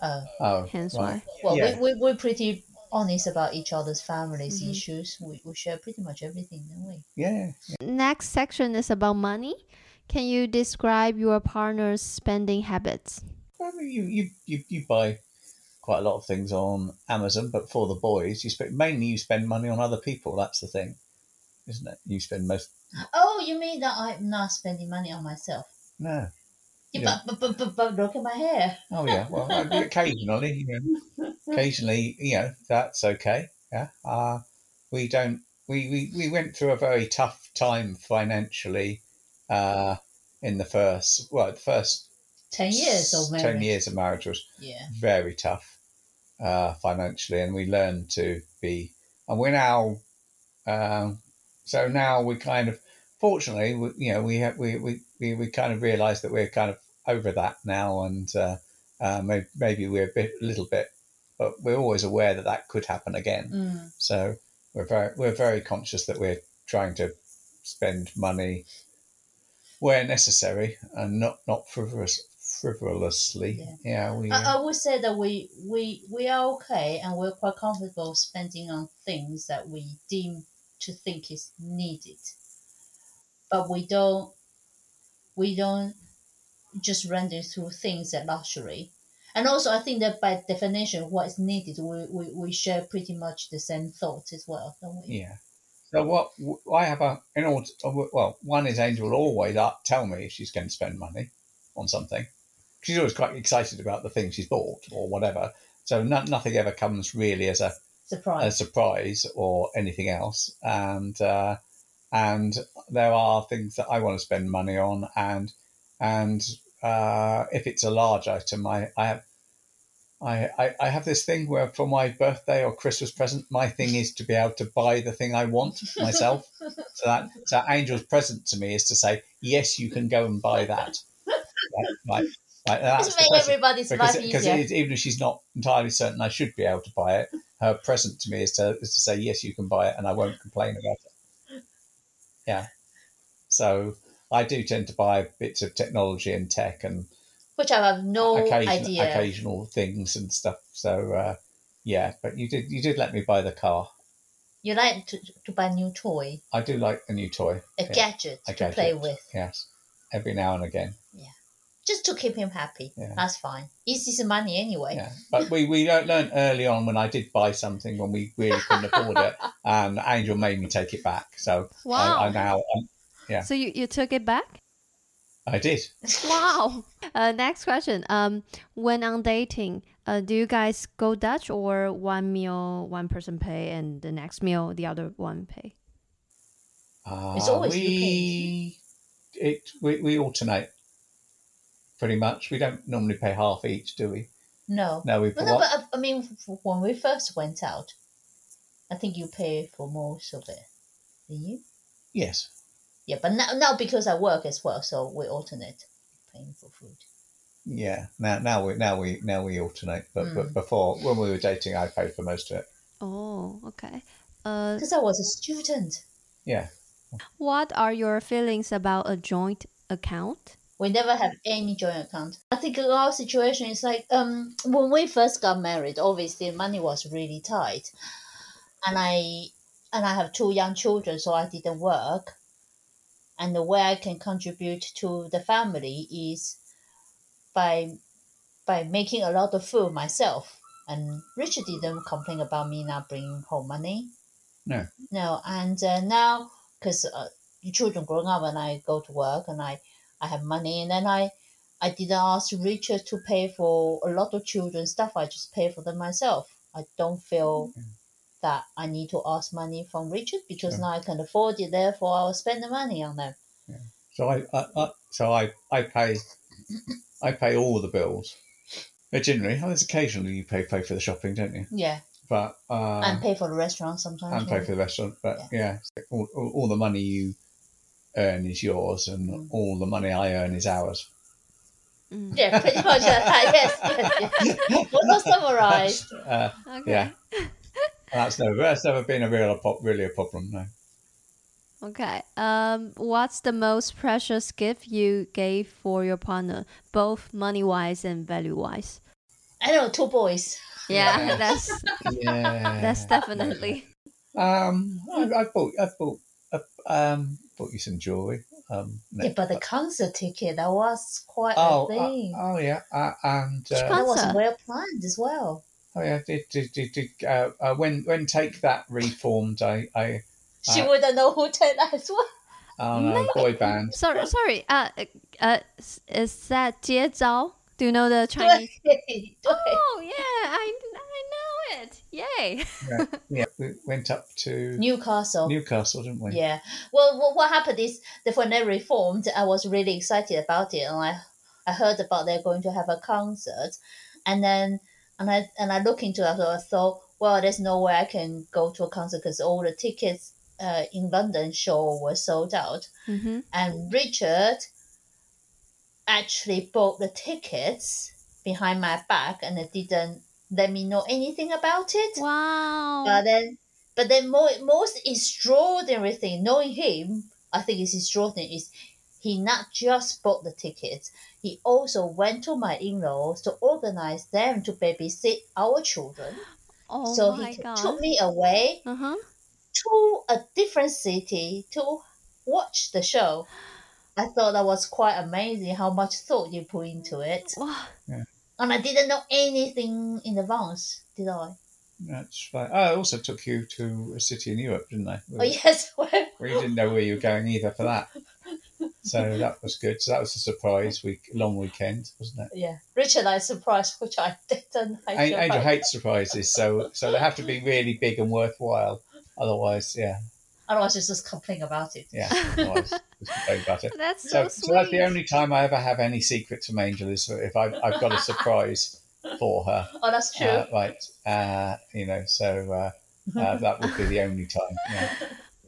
Uh, oh, hence why. well, Yeah. we, we we're pretty honest about each other's families' Mhm. issues. We, we share pretty much everything, don't we? Yeah, Next section is about money. Can you describe your partner's spending habits? I mean, you, you you you buy quite a lot of things on Amazon, but for the boys, you spend mainly you spend money on other people. That's the thing, isn't it? You spend most. Oh, you mean that I'm not spending money on myself? No. Yeah, Yeah. But, but, but, but look at my hair. Oh yeah. Well, occasionally, you know, occasionally, you know, that's okay. Yeah. Uh, we don't. We, we we went through a very tough time financially. Uh, in the first, well, the first 10 years of marriage. ten years of marriage was Yeah. very tough uh, financially, and we learned to be. And we're now, um, so now we kind of, fortunately, we, you know, we have we we we, we kind of realise that we're kind of over that now, and uh, uh, maybe, maybe we're a bit, a little bit, but we're always aware that that could happen again. Mm. So we're very we're very conscious that we're trying to spend money where necessary and not not frivolous, frivolously. Yeah, we. I, I would say that we, we we are okay and we're quite comfortable spending on things that we deem to think is needed. But we don't we don't just it through things at luxury. And also I think that by definition what is needed we, we, we share pretty much the same thoughts as well, don't we? Yeah. So what I have a in order to, well, one is Angel will always uh, tell me if she's going to spend money on something. She's always quite excited about the thing she's bought or whatever. So no, nothing ever comes really as a, a Surprise. surprise or anything else. And uh, and there are things that I want to spend money on, and and uh, if it's a large item, I, I have. I, I, I have this thing where for my birthday or Christmas present, my thing is to be able to buy the thing I want myself. so that so Angel's present to me is to say, yes, you can go and buy that. Right, right, right, that's make everybody's because life because easier. it, even if she's not entirely certain I should be able to buy it, her present to me is to is to say yes, you can buy it, and I won't complain about it. Yeah, so I do tend to buy bits of technology and tech and Which I have no occasion, idea. occasional things and stuff. So uh, yeah, but you did you did let me buy the car. You like to, to buy a new toy, I do like a new toy. a Yeah, gadget a to play with. Yes, every now and again. Just to keep him happy. Yeah. That's fine. It's his money anyway. Yeah, but we we learned early on when I did buy something when we really couldn't afford it, <laughs> and Angel made me take it back. So Wow. I, I now Yeah. So you, you took it back? I did. <laughs> Wow. Uh, next question. Um, when on dating, uh, do you guys go Dutch or one meal one person pay and the next meal the other one pay? It's Uh, always we it we, we alternate pretty much. We don't normally pay half each, do we? No. No, we But, put no, but I- I mean, when we first went out, I think you pay for most of it. Did you? Yes. Yeah, but now, now because I work as well, so we alternate paying for food. Yeah. Now now we now we now we alternate. But Mm. but before when we were dating, I paid for most of it. Oh, okay. Uh, Because I was a student. Yeah. what are your feelings about a joint account? We never have any joint account. I think our situation is like um when we first got married, obviously money was really tight, and I and I have two young children, so I didn't work. And the way I can contribute to the family is by by making a lot of food myself. And Richard didn't complain about me not bringing home money. No. No, and uh, now because uh, the children growing up and I go to work and I I have money, and then I I didn't ask Richard to pay for a lot of children's stuff. I just pay for them myself. I don't feel that I need to ask money from Richard because now I can afford it. Therefore, I'll spend the money on them. So I, I, I so I I pay I pay all the bills. But generally, there's occasionally you pay pay for the shopping, don't you? Yeah, But uh, and pay for the restaurant sometimes. and pay for the restaurant. But yeah, all, all, all the money you earn is yours, and Mm. all the money I earn is ours. Mm. Yeah, pretty much. that. <laughs> yes, yes, <laughs> yes. Well, not summarized. Uh, Okay. Yeah. <laughs> that's never that's never been a real po- really a problem. No. Okay. Um, what's the most precious gift you gave for your partner, both money wise and value wise? I know two boys. Yeah, Yeah. that's Yeah, that's definitely. Um, I, I bought I bought I, um, bought you some jewelry. Um, yeah, but the concert ticket that was quite oh, a thing. Uh, oh yeah, uh, and uh, that was well planned as well. Oh yeah, did did did, did uh, uh, when when take that reformed, I I she uh, wouldn't know who take that as well. Oh no, boy band. Sorry, sorry. Uh, uh, is that Jie Zhao? Do you know the <laughs> Chinese? oh yeah, I it. Yay. Yeah, <laughs> yeah, we went up to Newcastle. Newcastle, didn't we? Yeah. Well, what, what happened is that when they reformed, I was really excited about it, and I I heard about they're going to have a concert, and then and I and I look into it. So I thought, well, there's no way I can go to a concert because all the tickets uh, in London show were sold out, Mm-hmm. and Richard actually bought the tickets behind my back, and it didn't let me know anything about it. Wow. But then, but then more, most extraordinary thing, knowing him, I think is extraordinary is he not just bought the tickets, he also went to my in-laws to organize them to babysit our children. oh so my he god. took me away Uh huh. to a different city to watch the show. I thought that was quite amazing how much thought you put into it. Wow. And I didn't know anything in advance, did I? That's right. I also took you to a city in Europe, didn't I? Oh, yes. <laughs> We didn't know where you were going either for that. So that was good. So that was a surprise week, long weekend, wasn't it? Yeah, Richard, I surprised, which I <laughs> didn't. I Angel, Angel hates surprises, so so they have to be really big and worthwhile. Otherwise, yeah, Otherwise, it's just complain about it. yeah. Otherwise, <laughs> just complain about it. That's So, so, so that's the only time I ever have any secrets from Angel is if I've, I've got a surprise for her. <laughs> Oh, that's true. Uh, right. Uh, you know, so uh, uh, <laughs> that would be the only time. Yeah.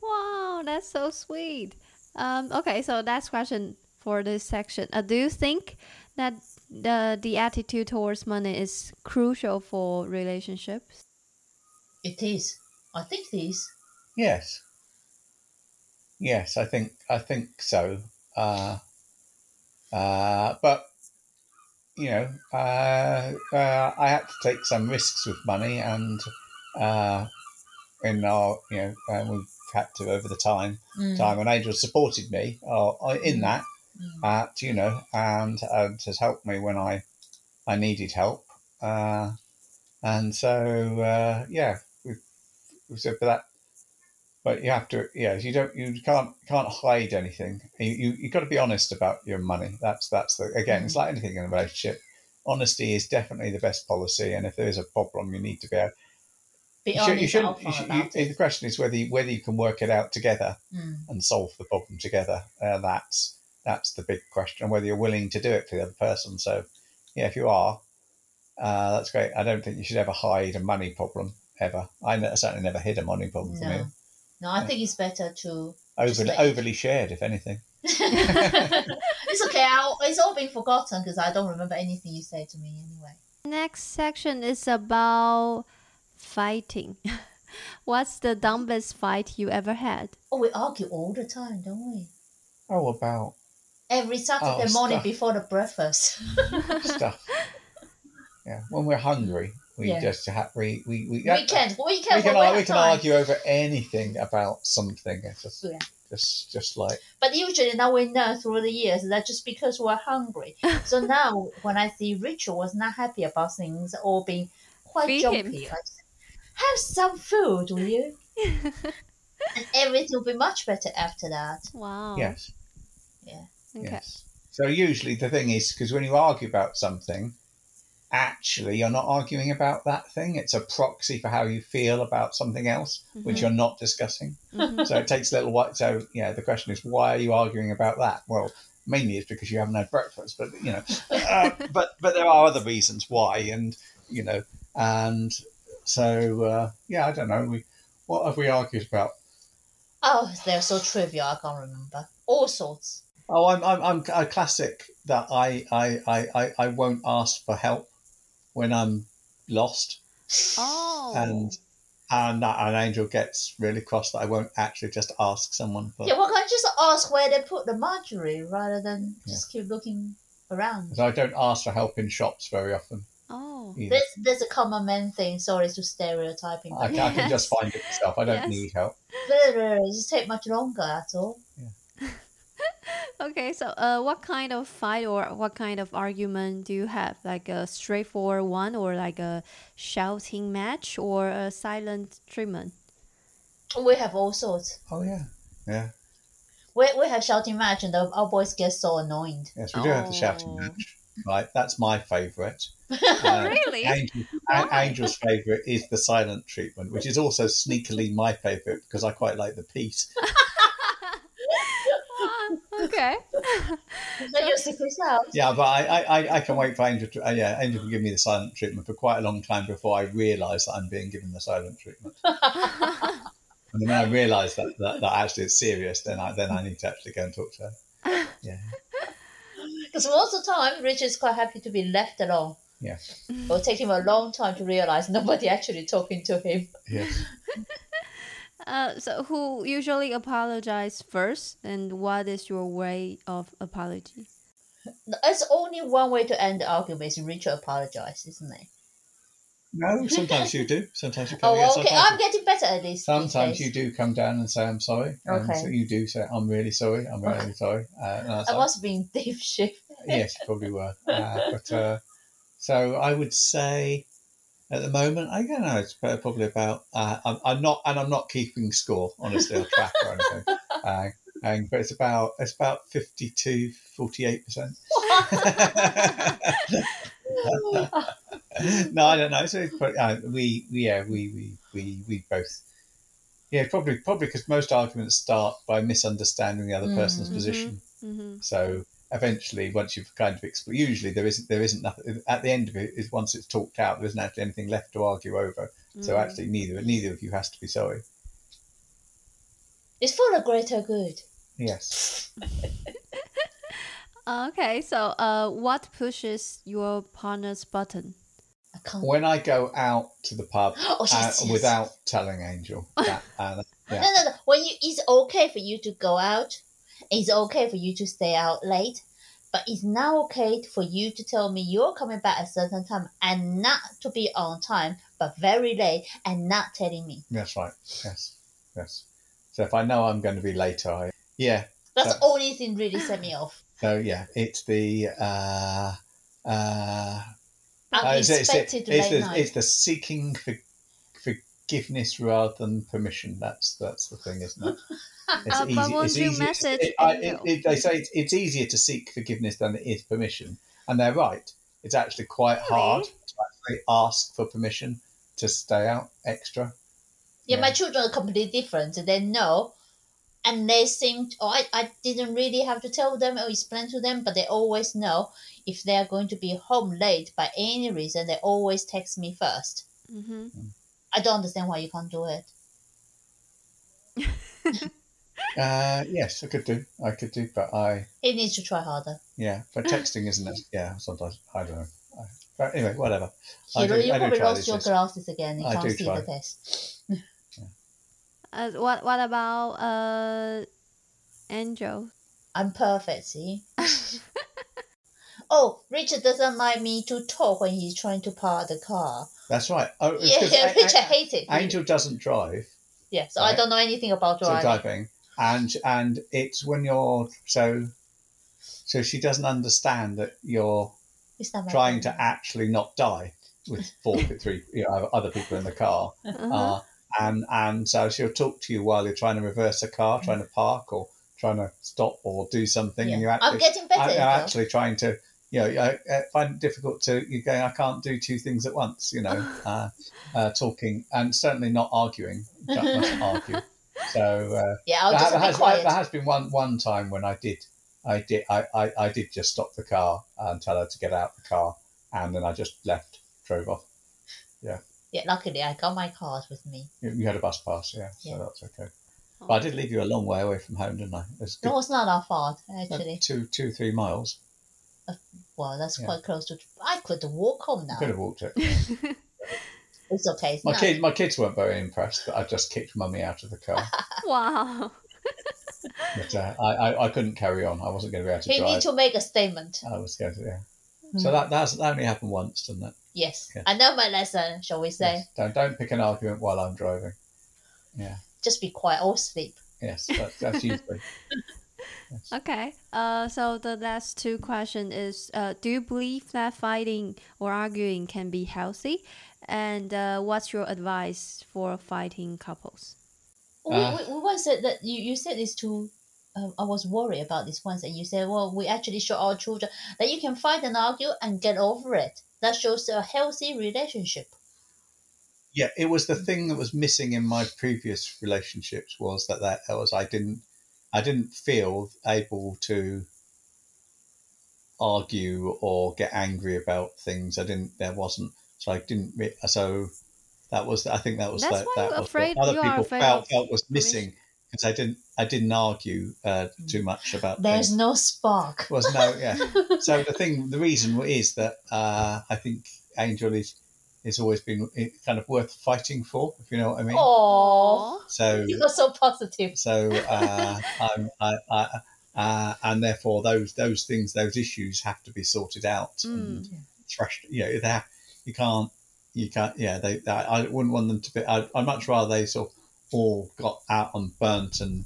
Wow, that's so sweet. Um, okay, so last question for this section. Uh, do you think that the the attitude towards money is crucial for relationships? it is. I think it is. Yes. Yes, I think I think so. Uh, uh, but you know, uh, uh, I had to take some risks with money, and uh, in our you know, uh, we've had to over the time Mm, time, and Angel supported me uh, in that. mm. you know, and and has helped me when I I needed help. Uh, and so uh, yeah, we we've said for that. But you have to, yeah. You don't, you can't, can't hide anything. You, you, you got to be honest about your money. That's, that's the again. It's like anything in a relationship. Honesty is definitely the best policy. And if there is a problem, you need to be. Able, Be you, should, honest you shouldn't. You should, about you, the question is whether you, whether you can work it out together Mm. and solve the problem together. Uh, that's that's the big question, and whether you're willing to do it for the other person. So, yeah, if you are, uh, that's great. I don't think you should ever hide a money problem ever. I certainly never hid a money problem for me. No, no, I think it's better to. Just Overly, like- overly shared, if anything. <laughs> <laughs> it's okay. I'll, it's all been forgotten because I don't remember anything you said to me anyway. Next section is about fighting. <laughs> What's the dumbest fight you ever had? Oh, we argue all the time, don't we? Oh, about Every Saturday Oh, morning stuff. before the breakfast. stuff. yeah, when we're hungry, we Yeah. just ha- we we we, weekend, weekend. we can when ar- we we can argue over anything about something. It's just Yeah. just just like But usually now we know through the years that just because we're hungry. <laughs> so now when I see Richard was not happy about things or being quite Feed him. jumpy, I just, have some food, will you? <laughs> and everything will be much better after that. Wow. yes. Okay. Yes. So usually the thing is because when you argue about something, actually you're not arguing about that thing. It's a proxy for how you feel about something else, which Mhm. you're not discussing. Mhm. So it takes a little while. So yeah, the question is, why are you arguing about that? Well, mainly it's because you haven't had breakfast, but you know, uh, <laughs> but but there are other reasons why, and you know, and so uh, yeah, I don't know. We what have we argued about? Oh, they're so trivial. I can't remember. All sorts. Oh, I'm I'm, I'm a classic that I, I I I I won't ask for help when I'm lost, Oh. and and that an angel gets really cross that I won't actually just ask someone for. Yeah, well, can't just ask where they put the margarine rather than just keep looking around? So I don't ask for help in shops very often. oh. Either. There's, there's a common man thing. Sorry to stereotyping. I, can, I can just <laughs> find it myself. I don't Yes. need help. it just take much longer. That's all. <laughs> <laughs> Okay, so uh, what kind of fight or what kind of argument do you have? Like a straightforward one, or like a shouting match, or a silent treatment? We have all sorts. Oh yeah, yeah. We, we have shouting match, and the, our boys get so annoyed. Yes, we do have the shouting Oh. match. Right, that's my favourite. <laughs> Uh, really? Angel, Angel's favourite is the silent treatment, which is also sneakily my favourite because I quite like the peace. <laughs> Okay. <laughs> Then your secret's out. Yeah, but I, I, I- I can wait for Angel to. Uh, yeah, Angel can give me the silent treatment for quite a long time before I realise that I'm being given the silent treatment. <laughs> <laughs> And then when I realise that, that, that actually it's serious, then I then I need to actually go and talk to her. Yeah. Because most of the time, Richard's quite happy to be left alone. Yeah. It will take him a long time to realize nobody actually talking to him. Yes. Uh, so who usually apologize first, and what is your way of apology? It's only one way to end the argument is Richard apologize, isn't it? No, <laughs> sometimes you do. Sometimes you come. Oh, okay. sometimes, I'm getting better at this. sometimes you do come down and say I'm sorry. And Okay. so you do say I'm really sorry. I'm really <laughs> sorry. Uh, and I was I like, must be in deep shit. yes, you probably were. Uh, but uh, so I would say at the moment, I don't know. It's probably about. Uh, I'm, I'm not, and I'm not keeping score, honestly, or track or anything. <laughs> Uh, and, but it's about it's about 52, 48 percent. <laughs> no, I don't know. So probably, uh, we, we, yeah, we, we, we, we both. Yeah, probably, probably because most arguments start by misunderstanding the other person's Mm. position. Mm-hmm. So eventually, once you've kind of explained, usually there isn't there isn't nothing at the end of it. Is once it's talked out, there isn't actually anything left to argue over. So Mm. actually, neither neither of you has to be sorry. It's for the greater good. Yes. <laughs> Okay, so uh, what pushes your partner's button? I can't. When I go out to the pub <gasps> Oh, uh, yes, yes. without telling Angel <laughs> that, uh, yeah. No, no, no. When you, it's okay for you to go out. It's okay for you to stay out late. But it's not okay for you to tell me you're coming back at a certain time and not to be on time, but very late and not telling me. that's right. Yes, yes. So if I know I'm going to be later, I yeah. That's the only thing really set me off. So yeah, it's the uh, uh, Uh, it's, it's, Unexpected it's, late the, night. it's the seeking for forgiveness rather than permission. That's that's the thing, isn't it? <laughs> It's Uh, but won't it's you easier- message it- I- it- it- they say it's, it's easier to seek forgiveness than it is permission, and they're right. It's actually quite Really? hard to actually ask for permission to stay out extra. Yeah, Yeah. my children are completely different. They know, and they seem. Oh, I, I didn't really have to tell them or explain to them, but they always know if they are going to be home late by any reason. They always text me first. Mm-hmm. I don't understand why you can't do it. <laughs> Uh, yes, I could do. I could do, but I He needs to try harder. yeah. But texting isn't it? Yeah, sometimes I don't know. I, but anyway, whatever. I You, do- you I probably try lost your days. glasses again. You I can't do see try. the test. <laughs> Uh, what What about uh, Angel? I'm perfect. See. <laughs> oh, Richard doesn't like me to talk when he's trying to park the car. That's right. Oh, it's yeah A- Richard A- hates it. Angel doesn't drive. Yeah, so I don't know anything about so driving. driving and and it's when you're so so she doesn't understand that you're It's not my trying to actually not die with <laughs> four three you know other people in the car Uh-huh. uh, and and so she'll talk to you while you're trying to reverse a car trying to park or trying to stop or do something Yeah. and you're I'm getting better. I- you're actually trying to you know I, I find it difficult to you're going I can't do two things at once you know <laughs> uh, uh, talking and certainly not arguing you mustn't argue <laughs> so uh, yeah, I'll there, just there be has, quiet. there has been one one time when I did I did. I, I, I did just stop the car and tell her to get out the car, and then I just left, drove off. Yeah, Yeah. luckily I got my card with me. You, you had a bus pass, yeah, Yeah. so that's okay. But I did leave you a long way away from home, didn't I? It's good, No, it's not our fault actually. two, two, three miles. Well, that's Yeah. quite close to. I could walk home You now. could have walked it. <laughs> It's okay. It's My not. kid, my kids weren't very impressed that I just kicked mummy out of the car. <laughs> wow. but uh, I, I, I couldn't carry on. I wasn't going to be able to He drive. need to make a statement. I was going to, yeah. Hmm. So that that's, that only happened once, didn't it? Yes, Yeah. I know my lesson. Shall we say? Yes. Don't don't pick an argument while I'm driving. Yeah. Just be quiet or sleep. Yes, that's, <laughs> that's usually. Okay. Uh, so the last two question is: uh, Do you believe that fighting or arguing can be healthy? And uh, what's your advice for fighting couples? We, Uh. we, we once said that you, you said this to. Um, I was worried about this once, and you said, "Well, we actually show our children that you can fight and argue and get over it. That shows a healthy relationship." Yeah, it was the thing that was missing in my previous relationships was that that was I didn't I didn't feel able to argue or get angry about things. I didn't. There wasn't. So I didn't. re- So that was. I think that was That's that. why that you're was afraid- what other you are people afraid felt of felt was missing because I didn't. I didn't argue uh, too much about. There's things. no spark. was no yeah. so the thing, the reason is that uh, I think Angel is is always been kind of worth fighting for, if you know what I mean. Oh, So you are so positive. so uh, I'm, I, I, uh, and therefore those those things, those issues have to be sorted out and Mm. thrashed. You know, they have, you can't you can't. Yeah, they. I, I wouldn't want them to be. I, I'd much rather they sort of all got out and burnt and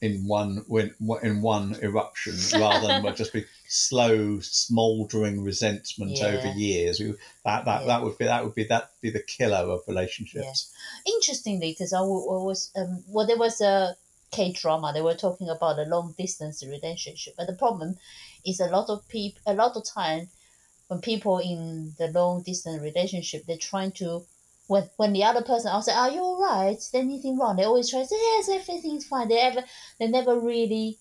in one when in one eruption rather than <laughs> would just be slow smouldering resentment Yeah. over years. We- That that, Yeah. that would be that would be that be the killer of relationships. Interestingly, because I wa- wa- was um, well, there was a K drama. They were talking about a long distance relationship, but the problem is a lot of people. A lot of time, when people in the long distance relationship, they're trying to. When, when the other person asks, "Are you all right? Is there anything wrong?" They always try to say, "Yes, everything's fine." They ever they never really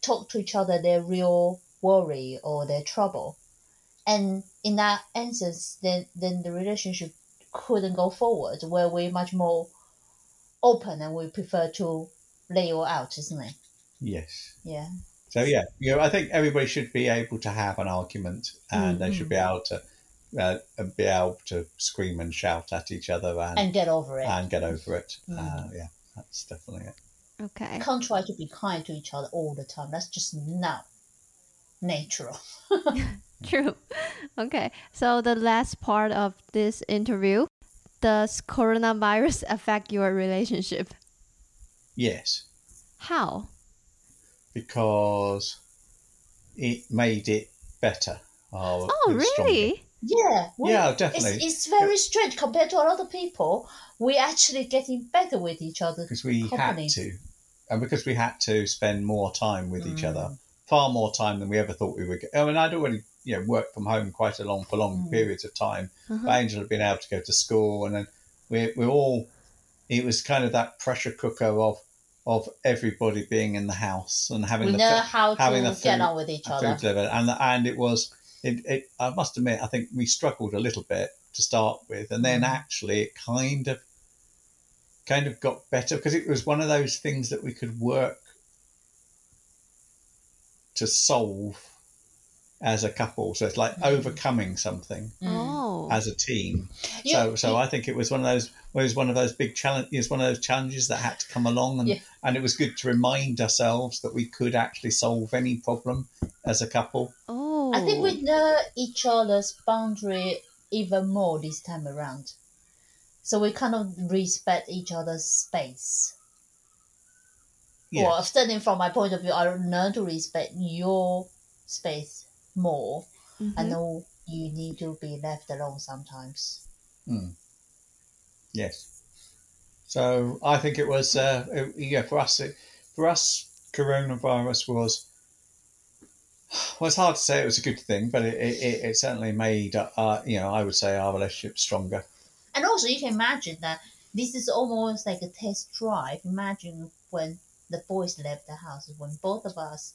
talk to each other their real worry or their trouble, and in that instance, then then the relationship couldn't go forward where we're much more open and we prefer to lay it all out, isn't it? Yes. Yeah. So yeah, you know, I think everybody should be able to have an argument, and they should be mm. able to uh, be able to scream and shout at each other and And get over it. and get over it. Mm. Uh, yeah, that's definitely it. Okay. You can't try to be kind to each other all the time. That's just not natural. <laughs> True. Okay. So the last part of this interview, does coronavirus <laughs> affect your relationship? Yes, How? because it made it better. Oh, Oh, it stronger. Yeah. we- Yeah, It's, definitely. it's very strange compared to a lot of people. We're actually getting better with each other. because we company. had to, and because we had to spend more time with each Mm. other, far more time than we ever thought we would. Get. I mean, I'd already you know worked from home quite a long for long Mm. periods of time. But Angel had been able to go to school, and then we we all. It was kind of that pressure cooker of of everybody being in the house and having We the know how having to the get food- on with each other. and and it was. It, it, I must admit, I think we struggled a little bit to start with, and then Mm. actually it kind of, kind of got better because it was one of those things that we could work to solve as a couple. So it's like Mm. overcoming something Mm. Oh. as a team. You- so so you- I think it was one of those it was one of those big challenges. It was one of those challenges that had to come along, and Yeah. and it was good to remind ourselves that we could actually solve any problem as a couple. oh. I think we know each other's boundary even more this time around. So we kind of respect each other's space. Yeah. Or starting from my point of view, I learn to respect your space more. Mhm. I know you need to be left alone sometimes. Yes. So I think it was, uh, it- yeah, for us, it, for us, coronavirus was. Well, it's hard to say it was a good thing, but it, it, it certainly made, uh, you know, I would say our relationship stronger. And also, you can imagine that this is almost like a test drive. Imagine when the boys left the house, when both of us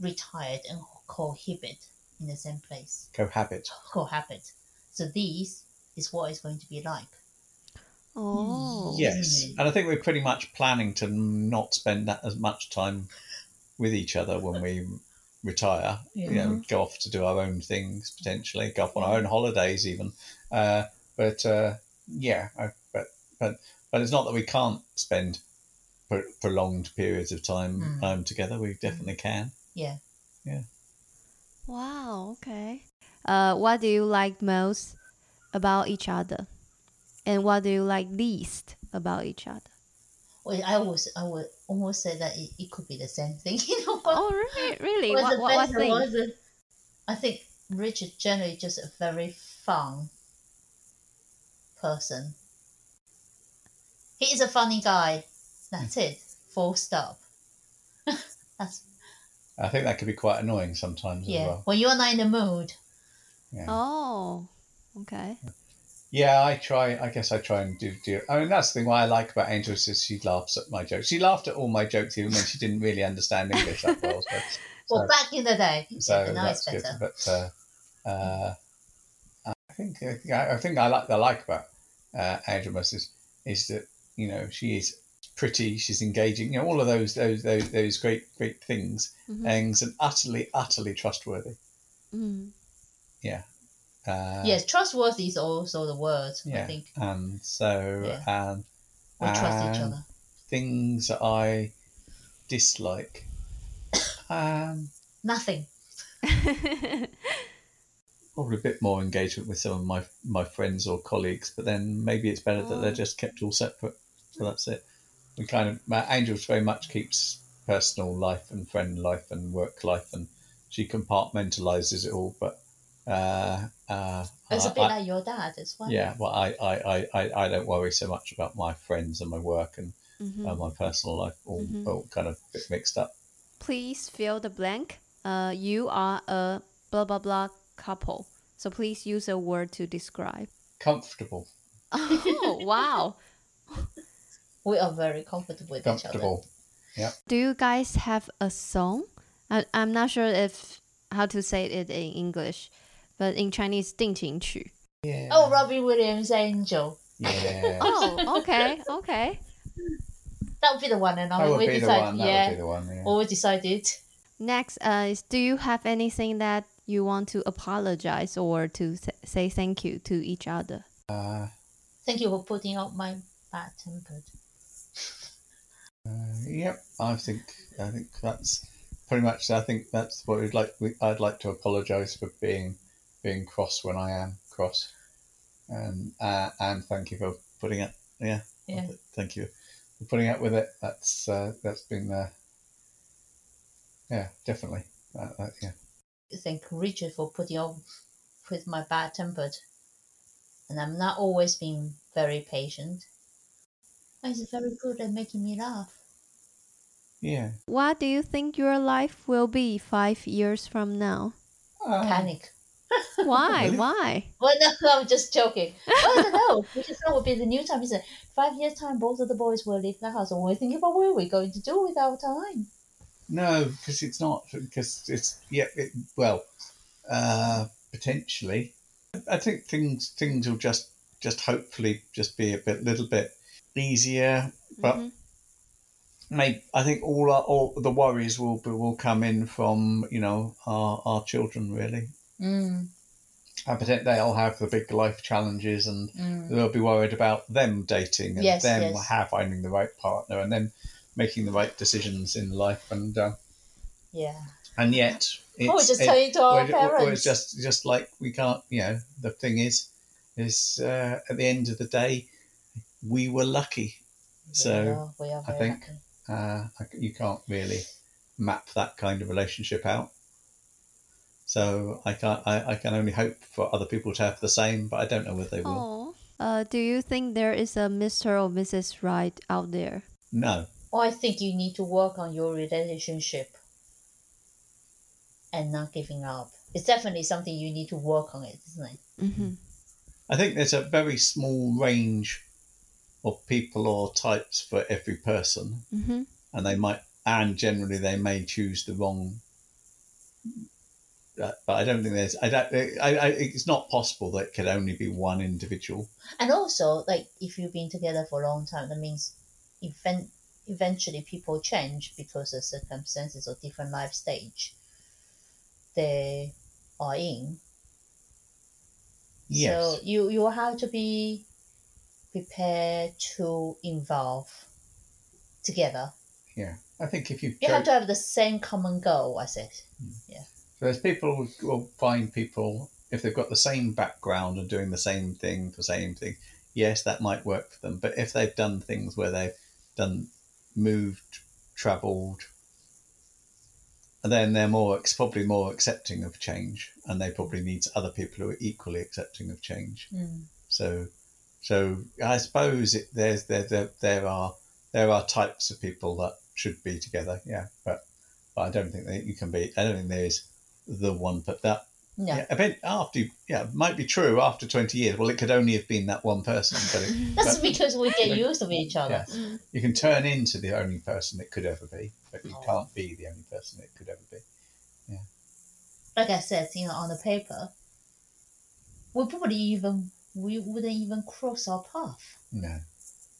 retired and cohabit in the same place, Cohabit. cohabit. So this is what it's going to be like. Oh. Yes, and I think we're pretty much planning to not spend that as much time with each other when we retire. You know, go off to do our own things potentially, go off on our own holidays even. Uh, but uh, yeah, I, but but but it's not that we can't spend pro- prolonged periods of time Mm. um, together. We definitely can. Yeah. Yeah. Wow. Okay. Uh, what do you like most about each other, and what do you like least about each other? Well, I was I would almost say that it, it could be the same thing. <laughs> You know what? Oh, really? Really? What's What? the What? What thing? what's the- uh, I think Richard generally just a very fun person. He is a funny guy. That's it. Full stop. <laughs> That's I think that could be quite annoying sometimes yeah. as well. When you're not in the mood, Yeah. Oh. Okay. Yeah, I try. I guess I try and do do. I mean, that's the thing. What I like about Angel is she laughs at my jokes. She laughed at all my jokes, even when she didn't really understand English that well. So, <laughs> well, so, back in the day, so yeah, it's that's better. good. But uh, uh, I think uh, yeah, I think I like I like about uh, Angel most is is that you know she is pretty, she's engaging, you know, all of those those those, those great great things, Mhm. things, and utterly utterly trustworthy. Mm. Uh, yes, trustworthy is also the word. I think and so Yeah. and we trust each other. things that I dislike. <coughs> Um, Nothing. <laughs> probably a bit more engagement with some of my my friends or colleagues, but then maybe it's better that they're Oh. just kept all separate. So that's it. We kind of my Angels very much keeps personal life and friend life and work life, and she compartmentalizes it all. But uh, uh, It's a I- bit I- like your dad as well. yeah, well, I, I, I, I, I don't worry so much about my friends and my work and Mhm. uh, my personal life all, Mhm. all kind of a bit mixed up. please fill the blank. Uh, you are a blah blah blah couple. So please use a word to describe. Comfortable, Oh <laughs> wow! We are very comfortable with each other. comfortable. Do you guys have a song? I, I'm not sure if how to say it in English, but in Chinese, 定情曲. Yeah. Oh, Robbie Williams, Angel. yeah. Oh, okay, okay. That would be the one, and that I would we be the decided, one. That yeah, would be the one. Yeah. or we decided. Next, uh, is do you have anything that you want to apologize or to sa- say thank you to each other? Uh, Thank you for putting out my bad tempered. uh, yep. I think I think that's pretty much. I think that's what we'd like. We, I'd like to apologise for being being cross when I am cross, and uh, and thank you for putting it. Yeah. Yeah. Thank you for putting up with it. That's uh, that's been. Uh, yeah, definitely. Uh, uh, yeah. Thank Richard for putting up with my bad tempered. And I'm not always being very patient. He's very good at making me laugh. Yeah. What do you think your life will be five years from now? Um, Panic. Why? Why? Well, no, <laughs> I'm just joking. I don't know. <laughs> Because that would be the new time, isn't it? Five years' time, both of the boys will leave the house. And we're thinking about what are we going to do with our time? No, because it's not. Because it's yeah. It, well, uh, potentially, I think things things will just just hopefully just be a bit little bit easier. But Mhm. maybe I think all our, all the worries will be, will come in from you know our our children really. Mm, And pretend they'll have the big life challenges and mm. they'll be worried about them dating and Yes, them yes. have finding the right partner and them making the right decisions in life and uh, Yeah. and yet it's, oh, we just it- tell it to our we're- we're- parents. it's just just like we can't you know the thing is is uh, at the end of the day we were lucky so are, we are I think- uh, you can't really map that kind of relationship out so I can't I, I can only hope for other people to have the same but I don't know whether they will Oh. Uh, do you think there is a Mr. or Mrs. Right out there? no Well, I think you need to work on your relationship and not giving up. It's definitely something you need to work on it, isn't it? Mm-hmm. I think there's a very small range of people or types for every person Mm-hmm. and they might and generally they may choose the wrong but I don't think there's. I don't. I, I, it's not possible that it could only be one individual. And also, like if you've been together for a long time, that means event eventually people change because of circumstances or different life stage they are in. Yes. So you you have to be prepared to involve together. yeah. I think if you You have to have the same common goal. I said. Hmm. So there's people who will find people if they've got the same background and doing the same thing, the same thing. Yes, that might work for them. But if they've done things where they've done moved, travelled, then they're more probably more accepting of change, and they probably need other people who are equally accepting of change. Mm. So, so I suppose it, there's there, there there are there are types of people that should be together. Yeah, but, but I don't think that you can be. I don't think there is the one. But that No. yeah, a bit after yeah might be true after twenty years. Well, it could only have been that one person, but, it, <laughs> That's but because we get used to each other. yeah, mm. you can turn into the only person it could ever be, but you Oh. can't be the only person it could ever be. Yeah. Like I said, you know, on the paper, we probably even we wouldn't even cross our path. No,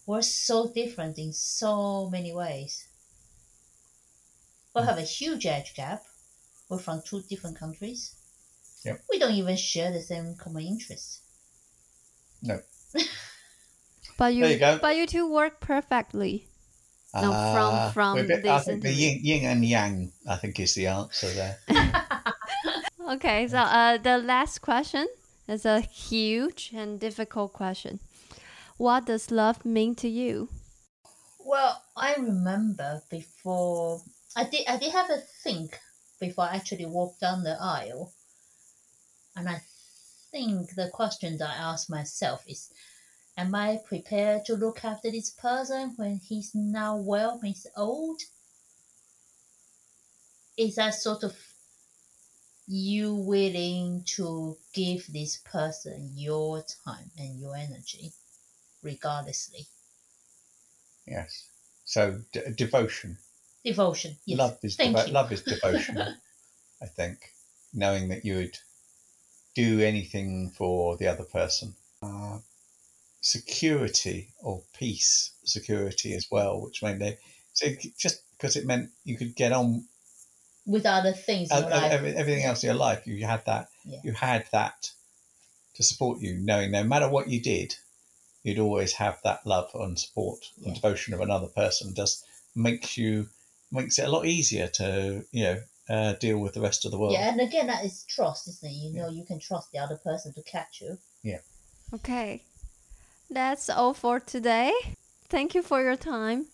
We're so different in so many ways. we'll mm. have a huge age gap. We're from two different countries. Yep. We don't even share the same common interests. No. <laughs> but you, There you go. but you two work perfectly. No, from- Ah, from we're bit- I this think the yin, yin and yang. I think is the answer there. <laughs> <laughs> Okay, so uh, the last question is a huge and difficult question. What does love mean to you? Well, I remember before I did I did have a think before I actually walked down the aisle. And I think the question that I ask myself is Am I prepared to look after this person when he's now well, he's old? Is that sort of you willing to give this person your time and your energy, regardlessly? Yes. So d- devotion. Devotion. Yes. Love is devo- love is <laughs> devotion. I think knowing that you would do anything for the other person. Uh, security or peace, security as well, which made they so just because it meant you could get on with other things in uh, every, everything else in your life. You had that. Yeah. You had that to support you, knowing no matter what you did, you'd always have that love and support Yeah. and devotion of another person. Just makes you makes it a lot easier to you know uh, deal with the rest of the world. Yeah, and again, that is trust, isn't it? You know, you can trust the other person to catch you. Yeah. Okay, that's all for today. Thank you for your time.